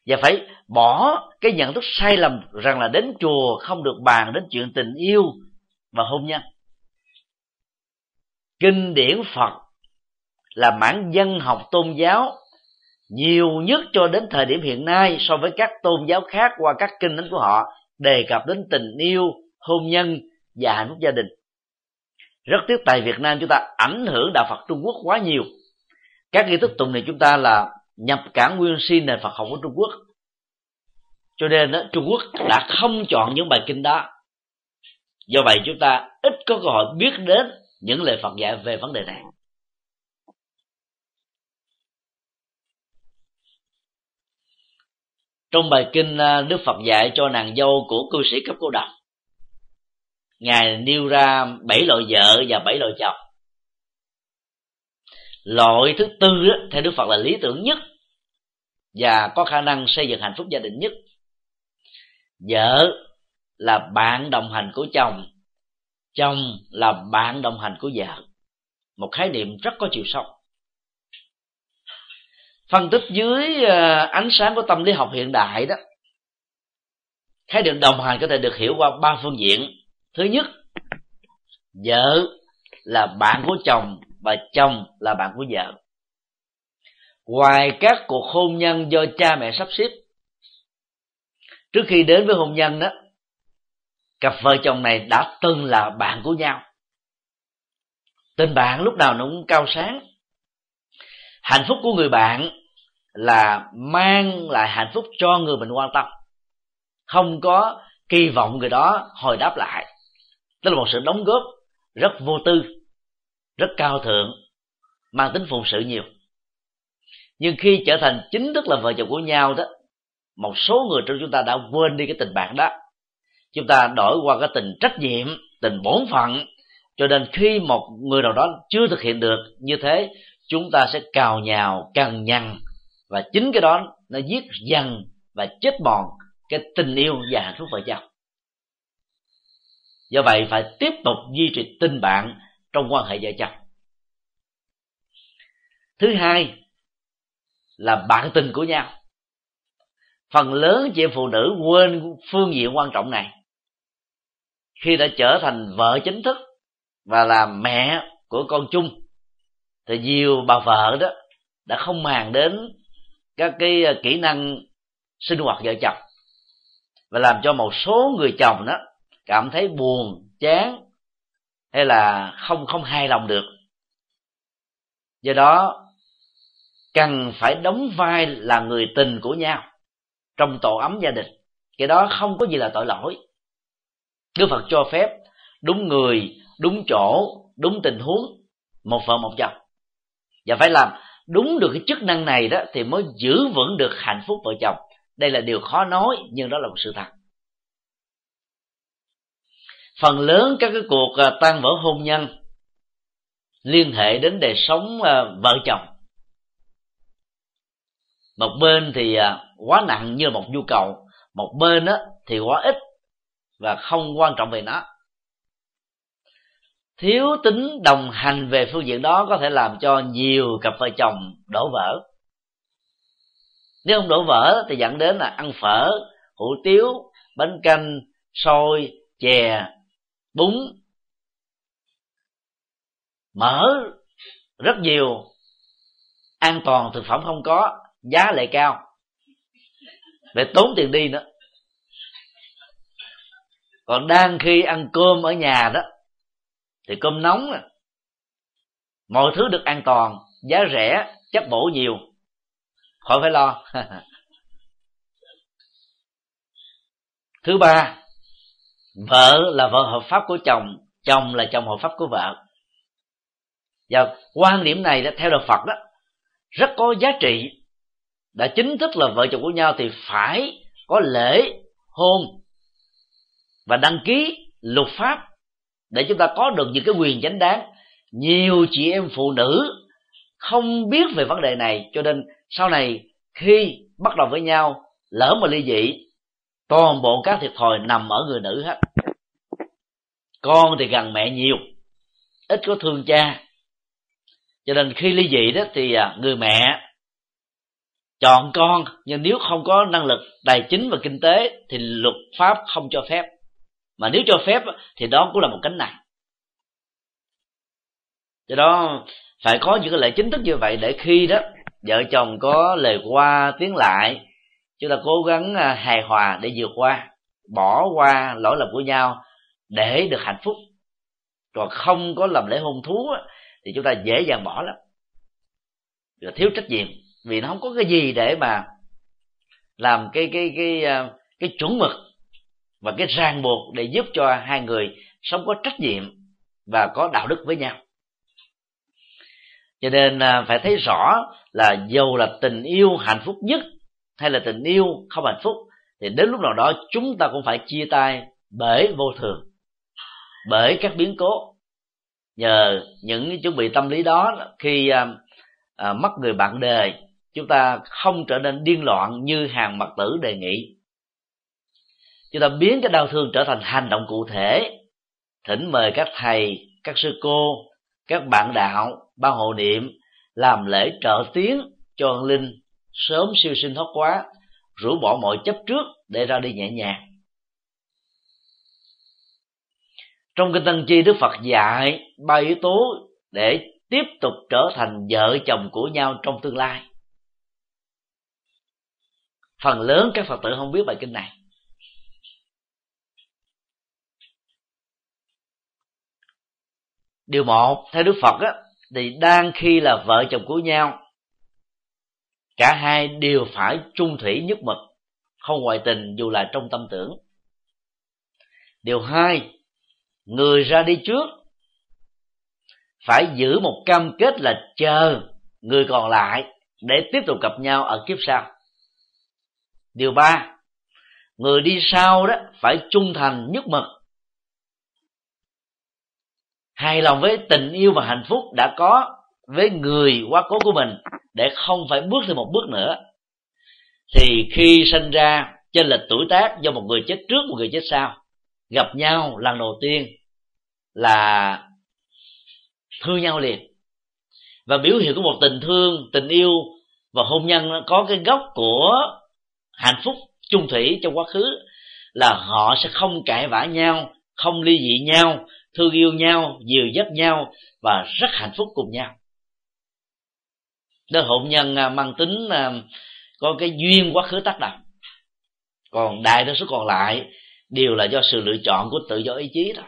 S1: Và phải bỏ cái nhận thức sai lầm rằng là đến chùa không được bàn đến chuyện tình yêu và hôn nhân. Kinh điển phật là mảng dân học tôn giáo nhiều nhất cho đến thời điểm hiện nay so với các tôn giáo khác qua các kinh thánh của họ đề cập đến tình yêu hôn nhân và hạnh phúc gia đình. Rất tiếc tại việt nam chúng ta ảnh hưởng đạo phật trung quốc quá nhiều. Các nghi thức tụng này chúng ta là nhập cả nguyên si nền phật học của trung quốc. Cho nên đó, trung quốc đã không chọn những bài kinh đó. Do vậy chúng ta ít có cơ hội biết đến những lời phật dạy về vấn đề này. Trong bài kinh à, đức phật dạy cho nàng dâu của cư sĩ cấp cô độc ngài nêu ra bảy loại vợ và bảy loại chồng. Loại thứ tư theo đức phật là lý tưởng nhất và có khả năng xây dựng hạnh phúc gia đình nhất. Vợ là bạn đồng hành của chồng chồng là bạn đồng hành của vợ. Một khái niệm rất có chiều sâu. Phân tích dưới ờ, ánh sáng của tâm lý học hiện đại đó, khái niệm đồng hành có thể được hiểu qua ba phương diện thứ nhất, vợ là bạn của chồng và chồng là bạn của vợ. Ngoài các cuộc hôn nhân do cha mẹ sắp xếp, trước khi đến với hôn nhân đó, cặp vợ chồng này đã từng là bạn của nhau. Tình bạn lúc nào nó cũng cao sáng. Hạnh phúc của người bạn là mang lại hạnh phúc cho người mình quan tâm. Không có kỳ vọng người đó hồi đáp lại đó là một sự đóng góp rất vô tư, rất cao thượng, mang tính phụng sự nhiều. Nhưng khi trở thành chính thức là vợ chồng của nhau đó, một số người trong chúng ta đã quên đi cái tình bạn đó. Chúng ta đổi qua cái tình trách nhiệm, tình bổn phận, cho nên khi một người nào đó chưa thực hiện được như thế, chúng ta sẽ cào nhào, cằn nhằn, và chính cái đó nó giết dần và chết mòn cái tình yêu và hạnh phúc vợ chồng do vậy, phải tiếp tục duy trì tình bạn trong quan hệ vợ chồng. Thứ hai là bạn tình của nhau. Phần lớn chị em phụ nữ quên phương diện quan trọng này. Khi đã trở thành vợ chính thức và là mẹ của con chung, thì nhiều bà vợ đó đã không màng đến các cái kỹ năng sinh hoạt vợ chồng và làm cho một số người chồng đó cảm thấy buồn, chán, hay là không không hài lòng được. Do đó, cần phải đóng vai là người tình của nhau trong tổ ấm gia đình. Cái đó không có gì là tội lỗi. Đức phật cho phép đúng người, đúng chỗ, đúng tình huống, một vợ một chồng. Và phải làm đúng được cái chức năng này đó thì mới giữ vững được hạnh phúc vợ chồng. Đây là điều khó nói, nhưng đó là một sự thật phần lớn các cái cuộc à, tan vỡ hôn nhân liên hệ đến đời sống à, vợ chồng. Một bên thì à, quá nặng như một nhu cầu, một bên á, thì quá ít và không quan trọng về nó. Thiếu tính đồng hành về phương diện đó có thể làm cho nhiều cặp vợ chồng đổ vỡ. Nếu không đổ vỡ thì dẫn đến là ăn phở, hủ tiếu, bánh canh, xôi, chè bún mỡ rất nhiều. An toàn thực phẩm không có. Giá lại cao. Để tốn tiền đi nữa. Còn đang khi ăn cơm ở nhà đó, thì cơm nóng mọi thứ được an toàn, giá rẻ, chất bổ nhiều. Khỏi phải lo. Thứ ba vợ là vợ hợp pháp của chồng chồng là chồng hợp pháp của vợ. Và quan điểm này đó, theo đạo phật đó, rất có giá trị. Đã chính thức là vợ chồng của nhau thì phải có lễ hôn và đăng ký luật pháp để chúng ta có được những cái quyền chánh đáng. Nhiều chị em phụ nữ không biết về vấn đề này, cho nên sau này khi bắt đầu với nhau, lỡ mà ly dị toàn bộ các thiệt thòi nằm ở người nữ hết. Con thì gần mẹ nhiều, ít có thương cha. Cho nên khi ly dị đó thì à, người mẹ chọn con, nhưng nếu không có năng lực tài chính và kinh tế thì luật pháp không cho phép. Mà nếu cho phép thì đó cũng là một cánh nặng. Do đó phải có những cái lệ chính thức như vậy để khi đó vợ chồng có lời qua tiếng lại chúng ta cố gắng à, hài hòa để vượt qua bỏ qua lỗi lầm của nhau để được hạnh phúc. Còn không có làm lễ hôn thú thì chúng ta dễ dàng bỏ lắm. Rồi thiếu trách nhiệm vì nó không có cái gì để mà làm cái cái cái cái, cái chuẩn mực và cái ràng buộc để giúp cho hai người sống có trách nhiệm và có đạo đức với nhau. Cho nên à, phải thấy rõ là dù là tình yêu hạnh phúc nhất hay là tình yêu không hạnh phúc thì đến lúc nào đó chúng ta cũng phải chia tay bởi vô thường bởi các biến cố. Nhờ những chuẩn bị tâm lý đó khi à, à, mất người bạn đời chúng ta không trở nên điên loạn như hàng mặt tử đề nghị. Chúng ta biến cái đau thương trở thành hành động cụ thể thỉnh mời các thầy các sư cô các bạn đạo ban hộ niệm làm lễ trợ tiếng cho linh sớm siêu sinh thoát quá, rũ bỏ mọi chấp trước để ra đi nhẹ nhàng. Trong kinh tăng chi, đức phật dạy ba yếu tố để tiếp tục trở thành vợ chồng của nhau trong tương lai. Phần lớn các phật tử không biết bài kinh này. Điều một, theo đức phật á, thì đang khi là vợ chồng của nhau cả hai đều phải trung thủy nhất mực, không ngoại tình dù là trong tâm tưởng. Điều hai, người ra đi trước. Phải giữ một cam kết là chờ người còn lại để tiếp tục gặp nhau ở kiếp sau. Điều ba, người đi sau đó phải trung thành nhất mực. Hài lòng với tình yêu và hạnh phúc đã có với người quá cố của mình để không phải bước thêm một bước nữa. Thì khi sinh ra trên lệch tuổi tác do một người chết trước, một người chết sau, gặp nhau lần đầu tiên là thương nhau liền. Và biểu hiện của một tình thương, tình yêu và hôn nhân có cái gốc của hạnh phúc chung thủy trong quá khứ là họ sẽ không cãi vã nhau, không ly dị nhau, thương yêu nhau, dìu dắt nhau và rất hạnh phúc cùng nhau đó hôn nhân à, mang tính à, có cái duyên quá khứ tác động. Còn đại đa số còn lại đều là do sự lựa chọn của tự do ý chí đó.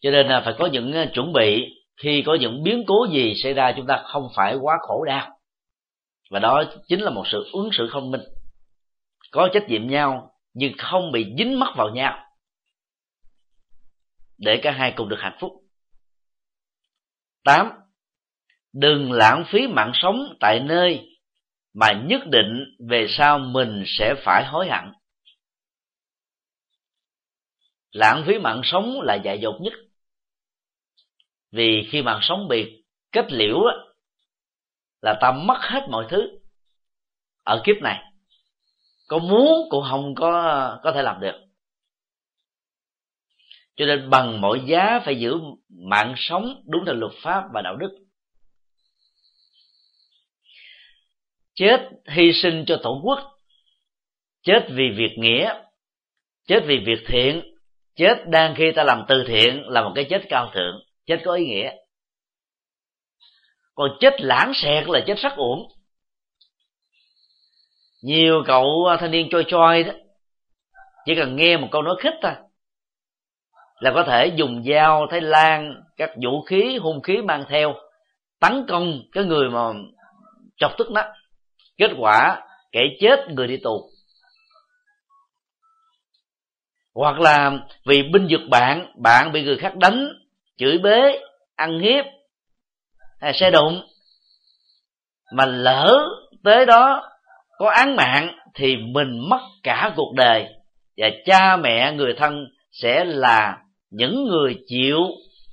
S1: Cho nên là phải có những à, chuẩn bị. Khi có những biến cố gì xảy ra, chúng ta không phải quá khổ đau. Và đó chính là một sự ứng xử thông minh. Có trách nhiệm nhau, nhưng không bị dính mắc vào nhau. Để cả hai cùng được hạnh phúc tám. Đừng lãng phí mạng sống tại nơi mà nhất định về sau mình sẽ phải hối hận. Lãng phí mạng sống là dại dột nhất. Vì khi mạng sống bị kết liễu á, là ta mất hết mọi thứ ở kiếp này. Có muốn cũng không có có thể làm được cho nên bằng mọi giá phải giữ mạng sống đúng theo luật pháp và đạo đức. Chết hy sinh cho tổ quốc. Chết vì việc nghĩa. Chết vì việc thiện. Chết đang khi ta làm từ thiện là một cái chết cao thượng. Chết có ý nghĩa. Còn chết lãng xẹt là chết sắc uổng. Nhiều cậu thanh niên choi choi đó, chỉ cần nghe một câu nói khích thôi là có thể dùng dao, thái lan, các vũ khí, hung khí mang theo, tấn công cái người mà chọc tức nó. Kết quả, kẻ chết người đi tù. Hoặc là vì binh vực bạn bạn bị người khác đánh, chửi bế, ăn hiếp, hay xe đụng. Mà lỡ tới đó có án mạng thì mình mất cả cuộc đời và cha mẹ, người thân sẽ là những người chịu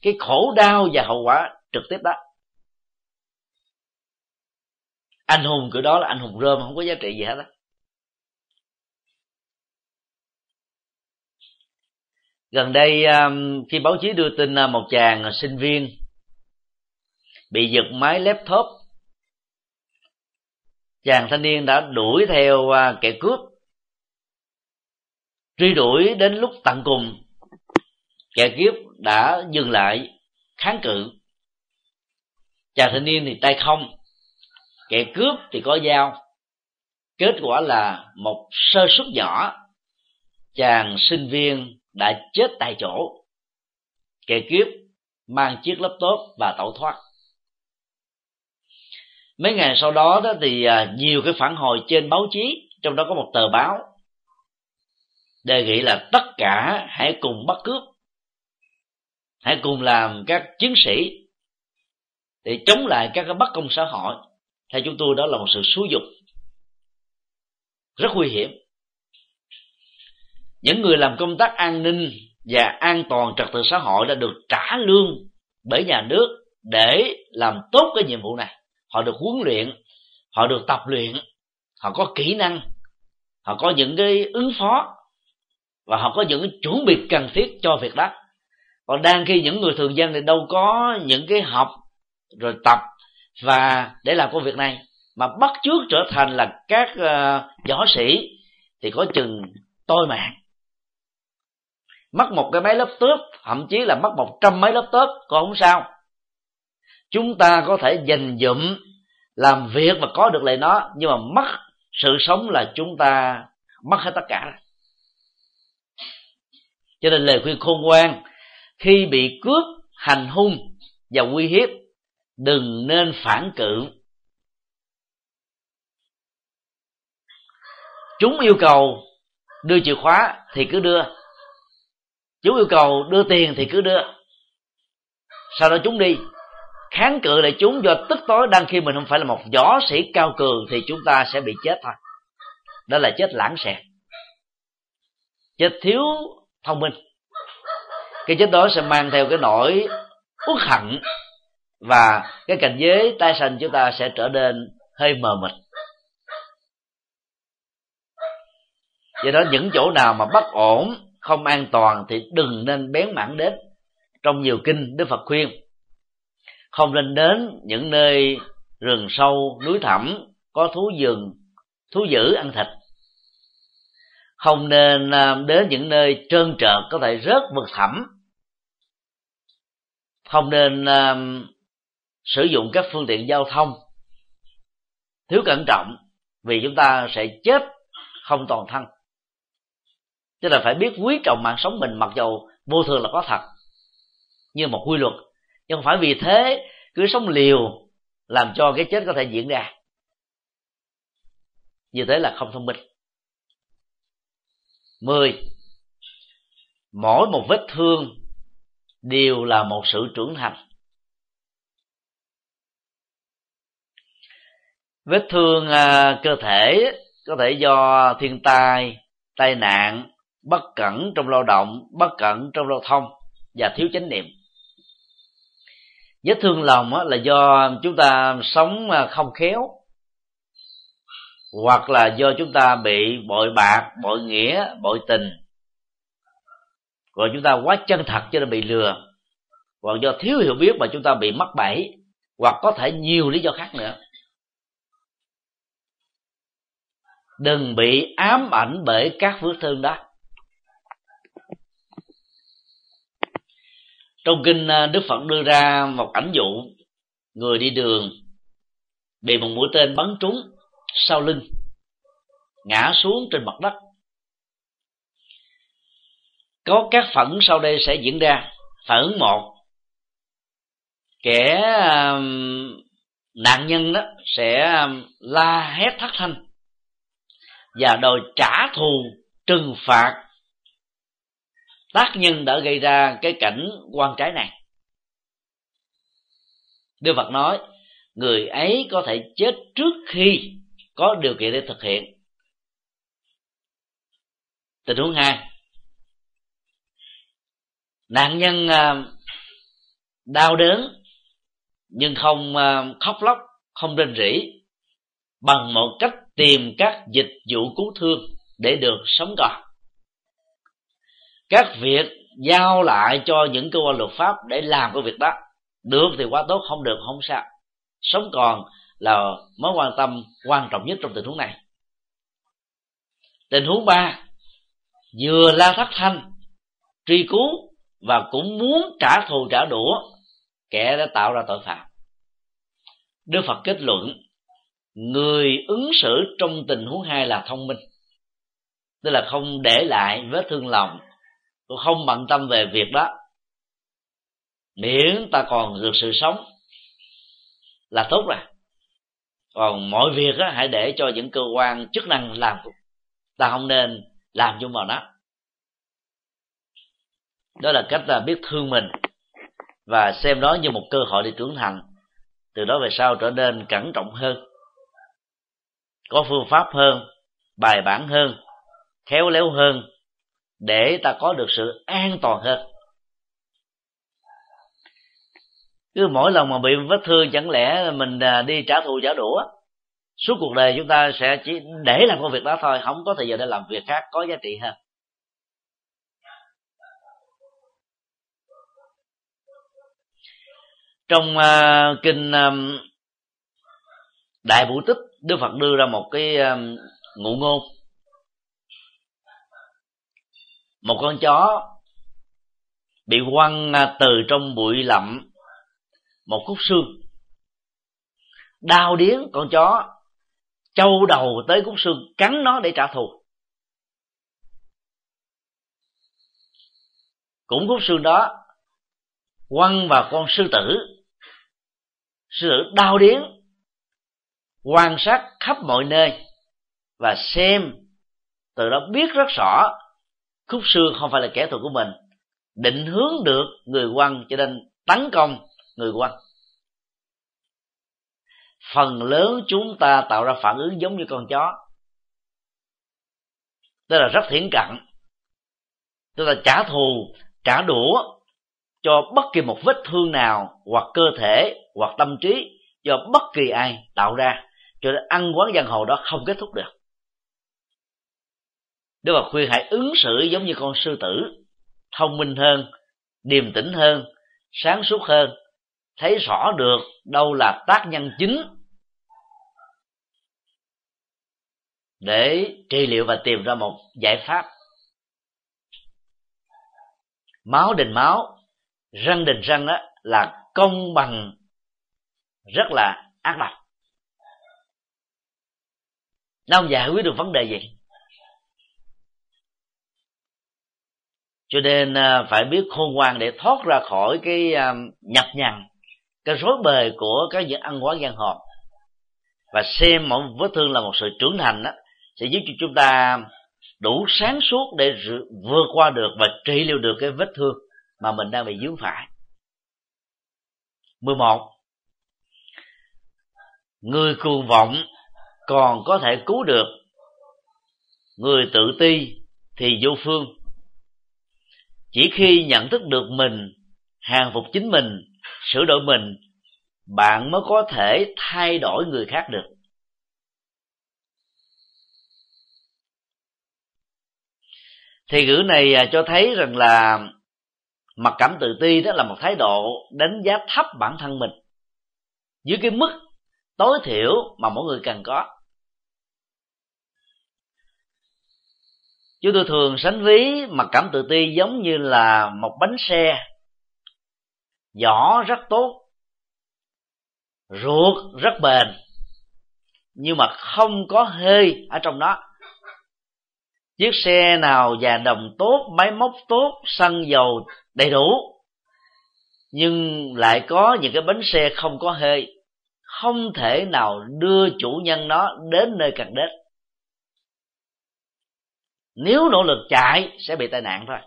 S1: cái khổ đau và hậu quả trực tiếp đó. Anh hùng của đó là anh hùng rơm, không có giá trị gì hết đó gần đây um, khi báo chí đưa tin à, một chàng sinh viên bị giật máy laptop, chàng thanh niên đã đuổi theo à, kẻ cướp, truy đuổi đến lúc tận cùng kẻ cướp đã dừng lại, kháng cự. Chàng thanh niên thì tay không, kẻ cướp thì có dao. Kết quả là một sơ suất nhỏ chàng sinh viên đã chết tại chỗ. Kẻ cướp mang chiếc laptop và tẩu thoát. Mấy ngày sau đó đó thì à, nhiều cái phản hồi trên báo chí, trong đó có một tờ báo. Đề nghị là tất cả hãy cùng bắt cướp hãy cùng làm các chiến sĩ để chống lại các cái bất công xã hội. Theo chúng tôi, đó là một sự xúi dục. Rất nguy hiểm. Những người làm công tác an ninh và an toàn trật tự xã hội đã được trả lương bởi nhà nước để làm tốt cái nhiệm vụ này. Họ được huấn luyện, họ được tập luyện, họ có kỹ năng, họ có những cái ứng phó và họ có những chuẩn bị cần thiết cho việc đó còn đang khi những người thường dân thì đâu có những cái học rồi tập và để làm công việc này. Mà bắt chước trở thành là các uh, võ sĩ thì có chừng tôi mạng mất một cái máy laptop thậm chí là mất một trăm máy laptop còn không sao. Chúng ta có thể dành dụm làm việc và có được lại nó nhưng mà mất sự sống là chúng ta mất hết tất cả. Cho nên lời khuyên khôn ngoan khi bị cướp hành hung và uy hiếp, đừng nên phản cự. Chúng yêu cầu đưa chìa khóa thì cứ đưa. Chúng yêu cầu đưa tiền thì cứ đưa. Sau đó chúng đi. Kháng cự lại chúng do tức tối đang khi mình không phải là một võ sĩ cao cường thì chúng ta sẽ bị chết thôi. Đó là chết lãng xẹt. Chết thiếu thông minh cái chết đó sẽ mang theo cái nỗi uất hận và cái cảnh giới tai sanh chúng ta sẽ trở nên hơi mờ mịt. Do đó những chỗ nào mà bất ổn, không an toàn thì đừng nên bén mảng đến. Trong nhiều kinh đức phật khuyên, không nên đến những nơi rừng sâu, núi thẳm, có thú rừng thú dữ ăn thịt. Không nên à, đến những nơi trơn trợt, có thể rớt vực thẳm không nên uh, sử dụng các phương tiện giao thông thiếu cẩn trọng vì chúng ta sẽ chết không toàn thân. Tức là phải biết quý trọng mạng sống mình mặc dầu vô thường là có thật như một quy luật. Nhưng không phải vì thế cứ sống liều làm cho cái chết có thể diễn ra. Như thế là không thông minh. Mười mỗi một vết thương đều là một sự trưởng thành. Vết thương à, cơ thể có thể do thiên tai tai nạn, bất cẩn trong lao động, bất cẩn trong giao thông và thiếu chánh niệm. Vết thương lòng là do chúng ta sống à, không khéo, hoặc là do chúng ta bị bội bạc, bội nghĩa, bội tình còn chúng ta quá chân thật cho nên bị lừa. Hoặc do thiếu hiểu biết mà chúng ta bị mắc bẫy, hoặc có thể nhiều lý do khác nữa. Đừng bị ám ảnh bởi các vết thương đó. Trong kinh à, đức phật đưa ra một ảnh dụ, người đi đường, bị một mũi tên bắn trúng sau lưng, ngã xuống trên mặt đất có các phẫn sau đây sẽ diễn ra. Phản một, kẻ um, nạn nhân đó sẽ um, la hét thất thanh và đòi trả thù, trừng phạt tác nhân đã gây ra cái cảnh quan trái này. Đức Phật nói, người ấy có thể chết trước khi có điều kiện để thực hiện. Tình huống hai nạn nhân ờ, đau đớn, nhưng không ờ, khóc lóc, không rên rỉ, bằng một cách tìm các dịch vụ cứu thương để được sống còn. Các việc giao lại cho những cơ quan luật pháp để làm cái việc đó, được thì quá tốt, không được không sao. Sống còn là mối quan tâm quan trọng nhất trong tình huống này. Tình huống ba, vừa la thất thanh truy cứu và cũng muốn trả thù trả đũa kẻ đã tạo ra tội phạm. Đức phật kết luận người ứng xử trong tình huống hai là thông minh tức là không để lại vết thương lòng cũng không bận tâm về việc đó. Miễn ta còn được sự sống là tốt rồi. Còn mọi việc á, hãy để cho những cơ quan chức năng làm. Ta không nên làm chung vào đó đó là cách là biết thương mình và xem đó như một cơ hội để trưởng thành. Từ đó về sau trở nên cẩn trọng hơn, có phương pháp hơn, bài bản hơn, khéo léo hơn, để ta có được sự an toàn hơn. Cứ mỗi lần mà bị vết thương, chẳng lẽ mình à, đi trả thù trả đũa, suốt cuộc đời chúng ta sẽ chỉ để làm công việc đó thôi, không có thời giờ để làm việc khác có giá trị hơn. Trong uh, kinh um, đại vũ tích đức phật đưa ra một cái um, ngụ ngôn. Một con chó bị quăng uh, từ trong bụi lậm một khúc xương. Đau điếng con chó châu đầu tới khúc xương cắn nó để trả thù. Cũng khúc xương đó quăng vào con sư tử. Sư tử đau điến quan sát khắp mọi nơi và xem từ đó biết rất rõ khúc xương không phải là kẻ thù của mình, định hướng được người quăng cho nên tấn công người quăng. Phần lớn chúng ta tạo ra phản ứng giống như con chó. Tức là rất thiển cận. Tức là trả thù, trả đũa cho bất kỳ một vết thương nào hoặc cơ thể hoặc tâm trí do bất kỳ ai tạo ra, cho nên ăn quán giang hồ đó không kết thúc được. Đức Phật khuyên hãy ứng xử giống như con sư tử, thông minh hơn, điềm tĩnh hơn, sáng suốt hơn, thấy rõ được đâu là tác nhân chính để trị liệu và tìm ra một giải pháp. Máu đình máu răng đình răng đó là công bằng, rất là ác độc. Nó không giải quyết được vấn đề gì. Cho nên à, phải biết khôn ngoan để thoát ra khỏi cái à, nhập nhằn cái rối bời của các những ăn quán giang hồ và xem mỗi vết thương là một sự trưởng thành đó, sẽ giúp cho chúng ta đủ sáng suốt để vượt qua được và trị liệu được cái vết thương mà mình đang bị dướng phải. 11 người cuồng vọng còn có thể cứu được. Người tự ti thì vô phương. Chỉ khi nhận thức được mình, hàng phục chính mình, sửa đổi mình, bạn mới có thể thay đổi người khác được. Thì ngữ này à, cho thấy rằng là mặc cảm tự ti đó là một thái độ đánh giá thấp bản thân mình. Dưới cái mức tối thiểu mà mỗi người cần có. Chúng tôi thường sánh ví mặc cảm tự ti giống như là một bánh xe. Vỏ rất tốt, ruột rất bền, nhưng mà không có hơi ở trong đó chiếc xe nào già đồng tốt, máy móc tốt, xăng dầu đầy đủ. Nhưng lại có những cái bánh xe không có hơi. Không thể nào đưa chủ nhân nó đến nơi cần đến. Nếu nỗ lực chạy, sẽ bị tai nạn thôi.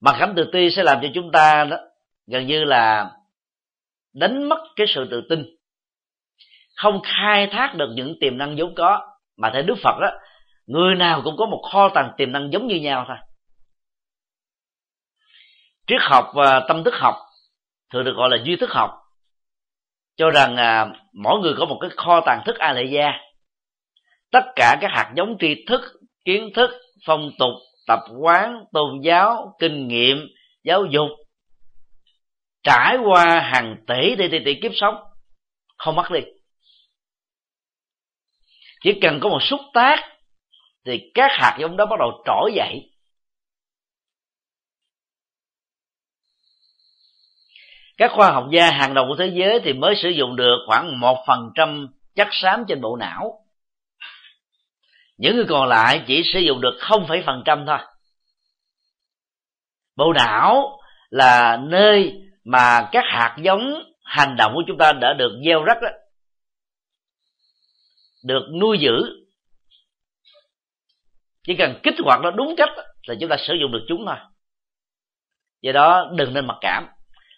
S1: Mặc cảm tự ti sẽ làm cho chúng ta đó, gần như là đánh mất cái sự tự tin. Không khai thác được những tiềm năng vốn có mà theo đức phật đó người nào cũng có một kho tàng tiềm năng giống như nhau thôi. Triết học và tâm thức học thường được gọi là duy thức học. Cho rằng à, mỗi người có một cái kho tàng thức a lệ gia tất cả các hạt giống tri thức kiến thức phong tục tập quán tôn giáo kinh nghiệm giáo dục trải qua hàng tỷ tỷ tỷ tỷ kiếp sống không mất đi chỉ cần có một xúc tác, thì các hạt giống đó bắt đầu trỗi dậy. Các khoa học gia hàng đầu của thế giới thì mới sử dụng được khoảng một phần trăm chất xám trên bộ não. Những người còn lại chỉ sử dụng được không phải phần trăm thôi. Bộ não là nơi mà các hạt giống hành động của chúng ta đã được gieo rắc đó được nuôi giữ. Chỉ cần kích hoạt nó đúng cách là chúng ta sử dụng được chúng thôi. Do đó đừng nên mặc cảm.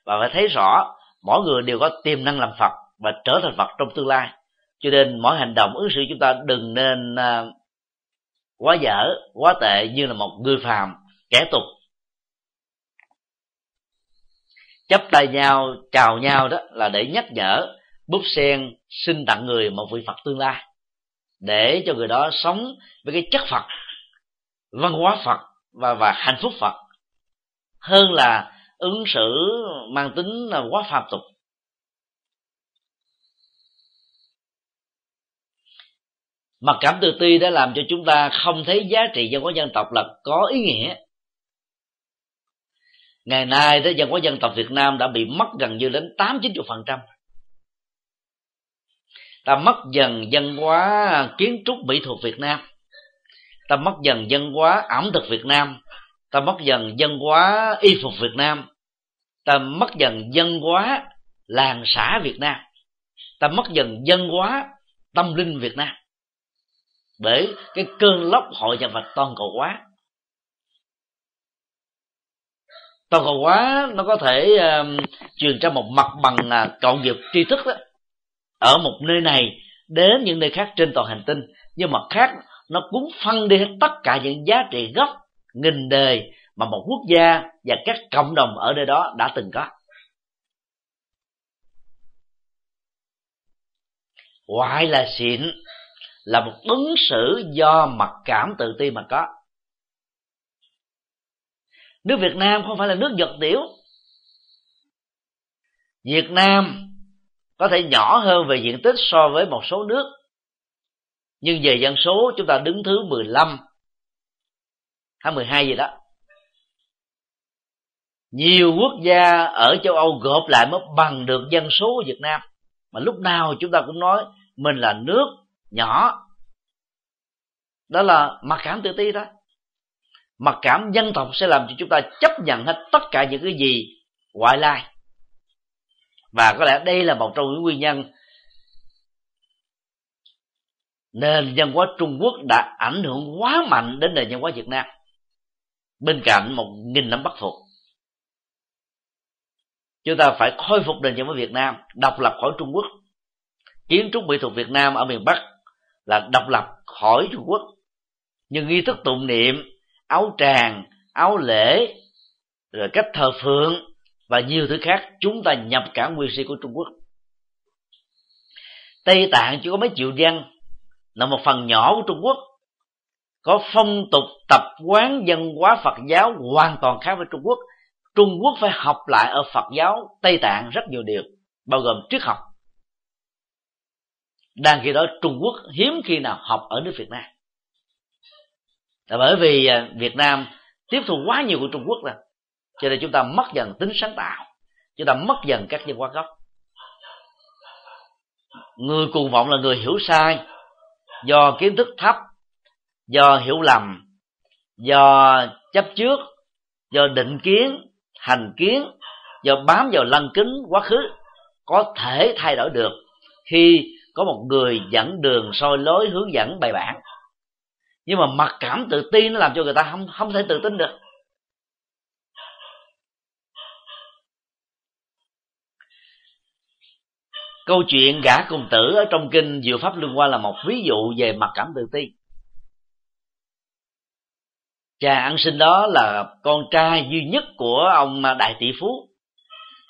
S1: Và phải thấy rõ, mỗi người đều có tiềm năng làm phật và trở thành phật trong tương lai. Cho nên mỗi hành động ứng xử chúng ta đừng nên à, quá dở, quá tệ như là một người phàm, kẻ tục. Chấp tay nhau, chào nhau đó là để nhắc nhở, búp sen xin tặng người một vị phật tương lai để cho người đó sống với cái chất phật, văn hóa phật và và hạnh phúc phật, hơn là ứng xử mang tính là quá phạm tục. Mặc cảm tự ti đã làm cho chúng ta không thấy giá trị văn hóa dân tộc là có ý nghĩa. Ngày nay đó dân hóa dân tộc Việt Nam đã bị mất gần như đến tám chín phần trăm ta mất dần văn hóa kiến trúc mỹ thuật Việt Nam. Ta mất dần văn hóa ẩm thực Việt Nam. Ta mất dần văn hóa y phục Việt Nam. Ta mất dần văn hóa làng xã Việt Nam. Ta mất dần văn hóa tâm linh Việt Nam. Bởi cái cơn lốc hội nhập vật toàn cầu hóa. Toàn cầu hóa nó có thể uh, truyền ra một mặt bằng à, uh, cộng nghiệp tri thức đó ở một nơi này, đến những nơi khác trên toàn hành tinh, nhưng mặt khác, nó cuốn phân đi hết tất cả những giá trị gốc, nghìn đời mà một quốc gia và các cộng đồng ở nơi đó đã từng có. Ngoại là xịn, là một ứng xử do mặc cảm tự ti mà có. Nước việt nam không phải là nước giật tiểu. Việt nam có thể nhỏ hơn về diện tích so với một số nước. Nhưng về dân số, chúng ta đứng thứ 15 hay 12 gì đó. Nhiều quốc gia ở châu Âu gộp lại mới bằng được dân số của Việt Nam. Mà lúc nào chúng ta cũng nói mình là nước nhỏ. Đó là mặc cảm tự ti đó. Mặc cảm dân tộc sẽ làm cho chúng ta chấp nhận hết tất cả những cái gì ngoại lai và có lẽ đây là một trong những nguyên nhân nền văn hóa Trung Quốc đã ảnh hưởng quá mạnh đến nền văn hóa Việt Nam, bên cạnh một nghìn năm bắc phục chúng ta phải khôi phục nền văn hóa Việt Nam, độc lập khỏi Trung Quốc. Kiến trúc mỹ thuật Việt Nam ở miền Bắc là độc lập khỏi Trung Quốc. Nhưng nghi thức tụng niệm, áo tràng, áo lễ, rồi cách thờ phượng và nhiều thứ khác, chúng ta nhập cả nguyên si của Trung Quốc. Tây Tạng chỉ có mấy triệu dân, là một phần nhỏ của Trung Quốc, có phong tục tập quán dân hóa Phật giáo hoàn toàn khác với Trung Quốc. Trung Quốc phải học lại ở Phật giáo Tây Tạng rất nhiều điều, bao gồm triết học. Đang khi đó, Trung Quốc hiếm khi nào học ở nước Việt Nam. Là bởi vì à, Việt Nam tiếp thu quá nhiều của Trung Quốc rồi cho nên chúng ta mất dần tính sáng tạo. Chúng ta mất dần các nhân quan gốc. Người cuồng vọng là người hiểu sai. Do kiến thức thấp, do hiểu lầm, do chấp trước, do định kiến, hành kiến, do bám vào lăng kính quá khứ, có thể thay đổi được khi có một người dẫn đường soi lối hướng dẫn bài bản. Nhưng mà mặc cảm tự tin nó làm cho người ta không không thể tự tin được. Câu chuyện gã cùng tử ở trong kinh diệu pháp luân qua là một ví dụ về mặt cảm tự ti. Cha ăn sinh đó là con trai duy nhất của ông đại tỷ phú,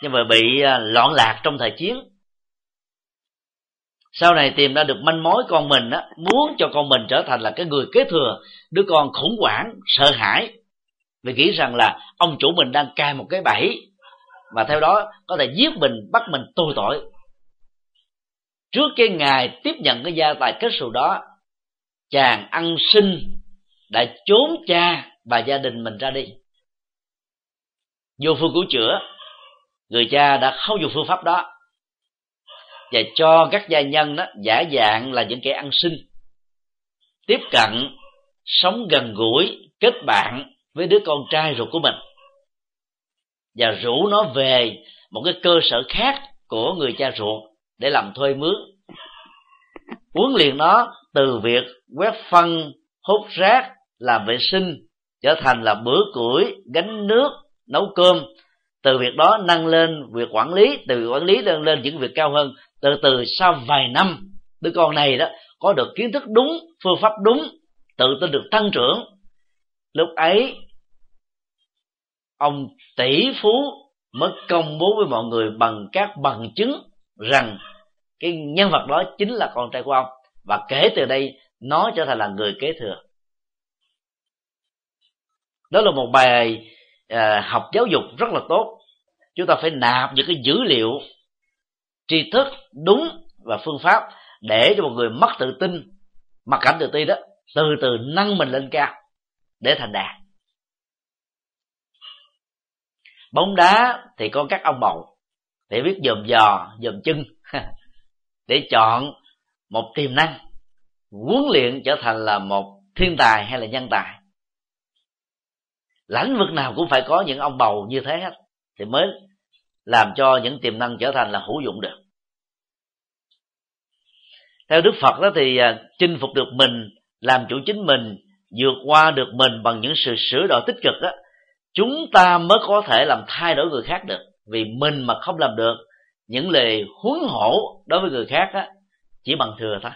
S1: nhưng mà bị à, loạn lạc trong thời chiến. Sau này tìm ra được manh mối con mình á, muốn cho con mình trở thành là cái người kế thừa, đứa con khủng hoảng, sợ hãi. Vì nghĩ rằng là ông chủ mình đang cai một cái bẫy và theo đó có thể giết mình, bắt mình tù tội trước cái ngày tiếp nhận cái gia tài kết xù đó, chàng ăn sinh đã trốn cha và gia đình mình ra đi. Vô phương cứu chữa, người cha đã không dùng phương pháp đó. Và cho các gia nhân đó, giả dạng là những kẻ ăn sinh tiếp cận, sống gần gũi, kết bạn với đứa con trai ruột của mình. Và rủ nó về một cái cơ sở khác của người cha ruột để làm thuê mướn. Huấn luyện nó từ việc quét phân, hút rác, làm vệ sinh, trở thành là bữa củi, gánh nước, nấu cơm. Từ việc đó nâng lên việc quản lý, từ việc quản lý nâng lên những việc cao hơn. Từ từ sau vài năm, đứa con này đó có được kiến thức đúng, phương pháp đúng, tự tin được tăng trưởng. Lúc ấy, ông tỷ phú mới công bố với mọi người bằng các bằng chứng rằng cái nhân vật đó chính là con trai của ông và kể từ đây nó trở thành là người kế thừa. Đó là một bài à, học giáo dục rất là tốt. Chúng ta phải nạp những cái dữ liệu tri thức đúng và phương pháp để cho một người mất tự tin mặc cảm tự ti đó từ từ nâng mình lên cao để thành đạt. Bóng đá thì có các ông bầu để biết dòm dò, dòm chân. Để chọn một tiềm năng huấn luyện trở thành là một thiên tài hay là nhân tài. Lãnh vực nào cũng phải có những ông bầu như thế hết, thì mới làm cho những tiềm năng trở thành là hữu dụng được. Theo đức phật đó thì à, chinh phục được mình, làm chủ chính mình, vượt qua được mình bằng những sự sửa đổi tích cực đó chúng ta mới có thể làm thay đổi người khác được vì mình mà không làm được những lời huấn hổ đối với người khác á, chỉ bằng thừa thôi.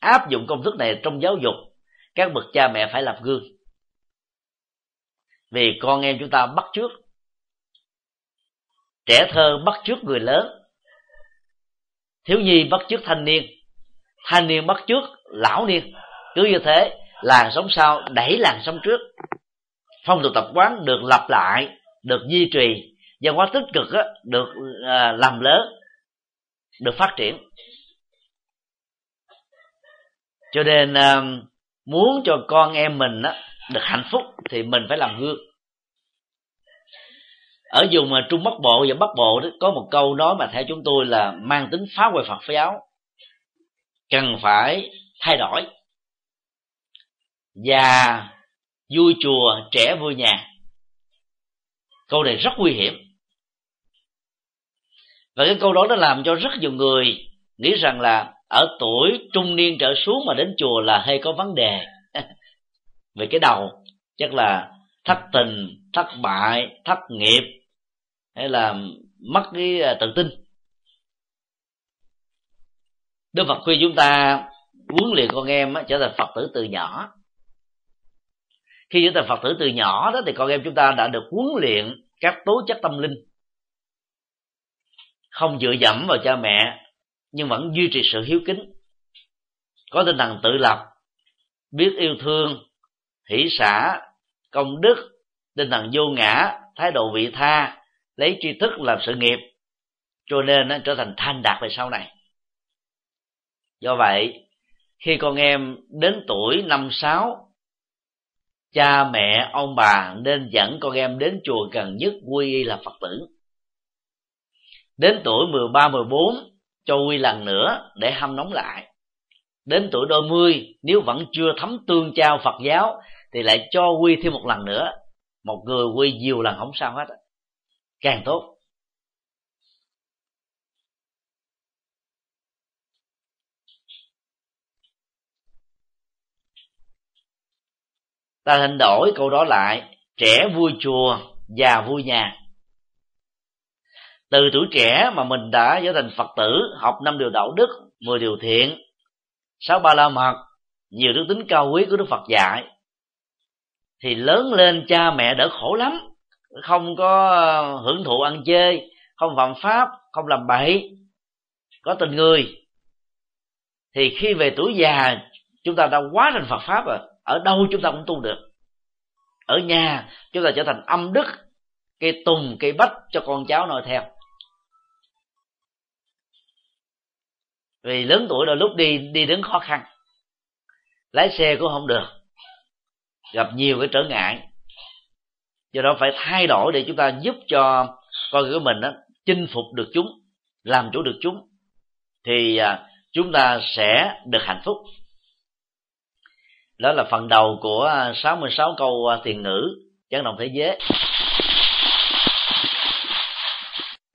S1: Áp dụng công thức này trong giáo dục các bậc cha mẹ phải làm gương. Vì con em chúng ta bắt trước trẻ thơ bắt trước người lớn thiếu nhi bắt trước thanh niên thanh niên bắt trước lão niên. Cứ như thế làng sống sau đẩy làng sống trước. Phong tục tập quán được lặp lại được duy trì văn hóa tích cực á, được à, làm lớn được phát triển. Cho nên à, muốn cho con em mình á, được hạnh phúc thì mình phải làm gương. Ở vùng mà trung bắc bộ và bắc bộ đó, có một câu nói mà theo chúng tôi là mang tính phá hoại phật giáo. Cần phải thay đổi. Già vui chùa trẻ vui nhà. Câu này rất nguy hiểm và cái câu đó nó làm cho rất nhiều người nghĩ rằng là ở tuổi trung niên trở xuống mà đến chùa là hay có vấn đề. Về cái đầu, chắc là thất tình, thất bại, thất nghiệp, hay là mất cái à, tự tin. Đức phật khuyên chúng ta huấn luyện con em trở thành phật tử từ nhỏ. Khi trở thành phật tử từ nhỏ đó thì con em chúng ta đã được huấn luyện các tố chất tâm linh không dựa dẫm vào cha mẹ, nhưng vẫn duy trì sự hiếu kính. Có tinh thần tự lập, biết yêu thương, hỷ xã công đức, tinh thần vô ngã, thái độ vị tha, lấy tri thức làm sự nghiệp, cho nên nó trở thành thanh đạt về sau này. Do vậy, khi con em đến tuổi năm sáu, cha mẹ, ông bà nên dẫn con em đến chùa gần nhất, quy y là phật tử đến tuổi 13, 14 cho quy lần nữa để hâm nóng lại. Đến tuổi đôi mươi nếu vẫn chưa thấm tương trao phật giáo thì lại cho quy thêm một lần nữa. Một người quy nhiều lần không sao hết càng tốt. Ta hình đổi câu đó lại. Trẻ vui chùa già vui nhà từ tuổi trẻ mà mình đã trở thành phật tử, học năm điều đạo đức, mười điều thiện, sáu ba la mật, nhiều đức tính cao quý của đức phật dạy, thì lớn lên cha mẹ đỡ khổ lắm. Không có hưởng thụ ăn chơi, không phạm pháp, không làm bậy, có tình người. Thì khi về tuổi già, chúng ta đã quá thành phật pháp rồi. Ở đâu chúng ta cũng tu được. Ở nhà, chúng ta trở thành âm đức, cây tùng, cây bách cho con cháu noi theo. Vì lớn tuổi đôi lúc đi đi đứng khó khăn. Lái xe cũng không được. Gặp nhiều cái trở ngại. Do đó phải thay đổi để chúng ta giúp cho con của mình đó, chinh phục được chúng làm chủ được chúng. Thì à, chúng ta sẽ được hạnh phúc. Đó là phần đầu của à, 66 câu à, thiền ngữ chấn động thế giới.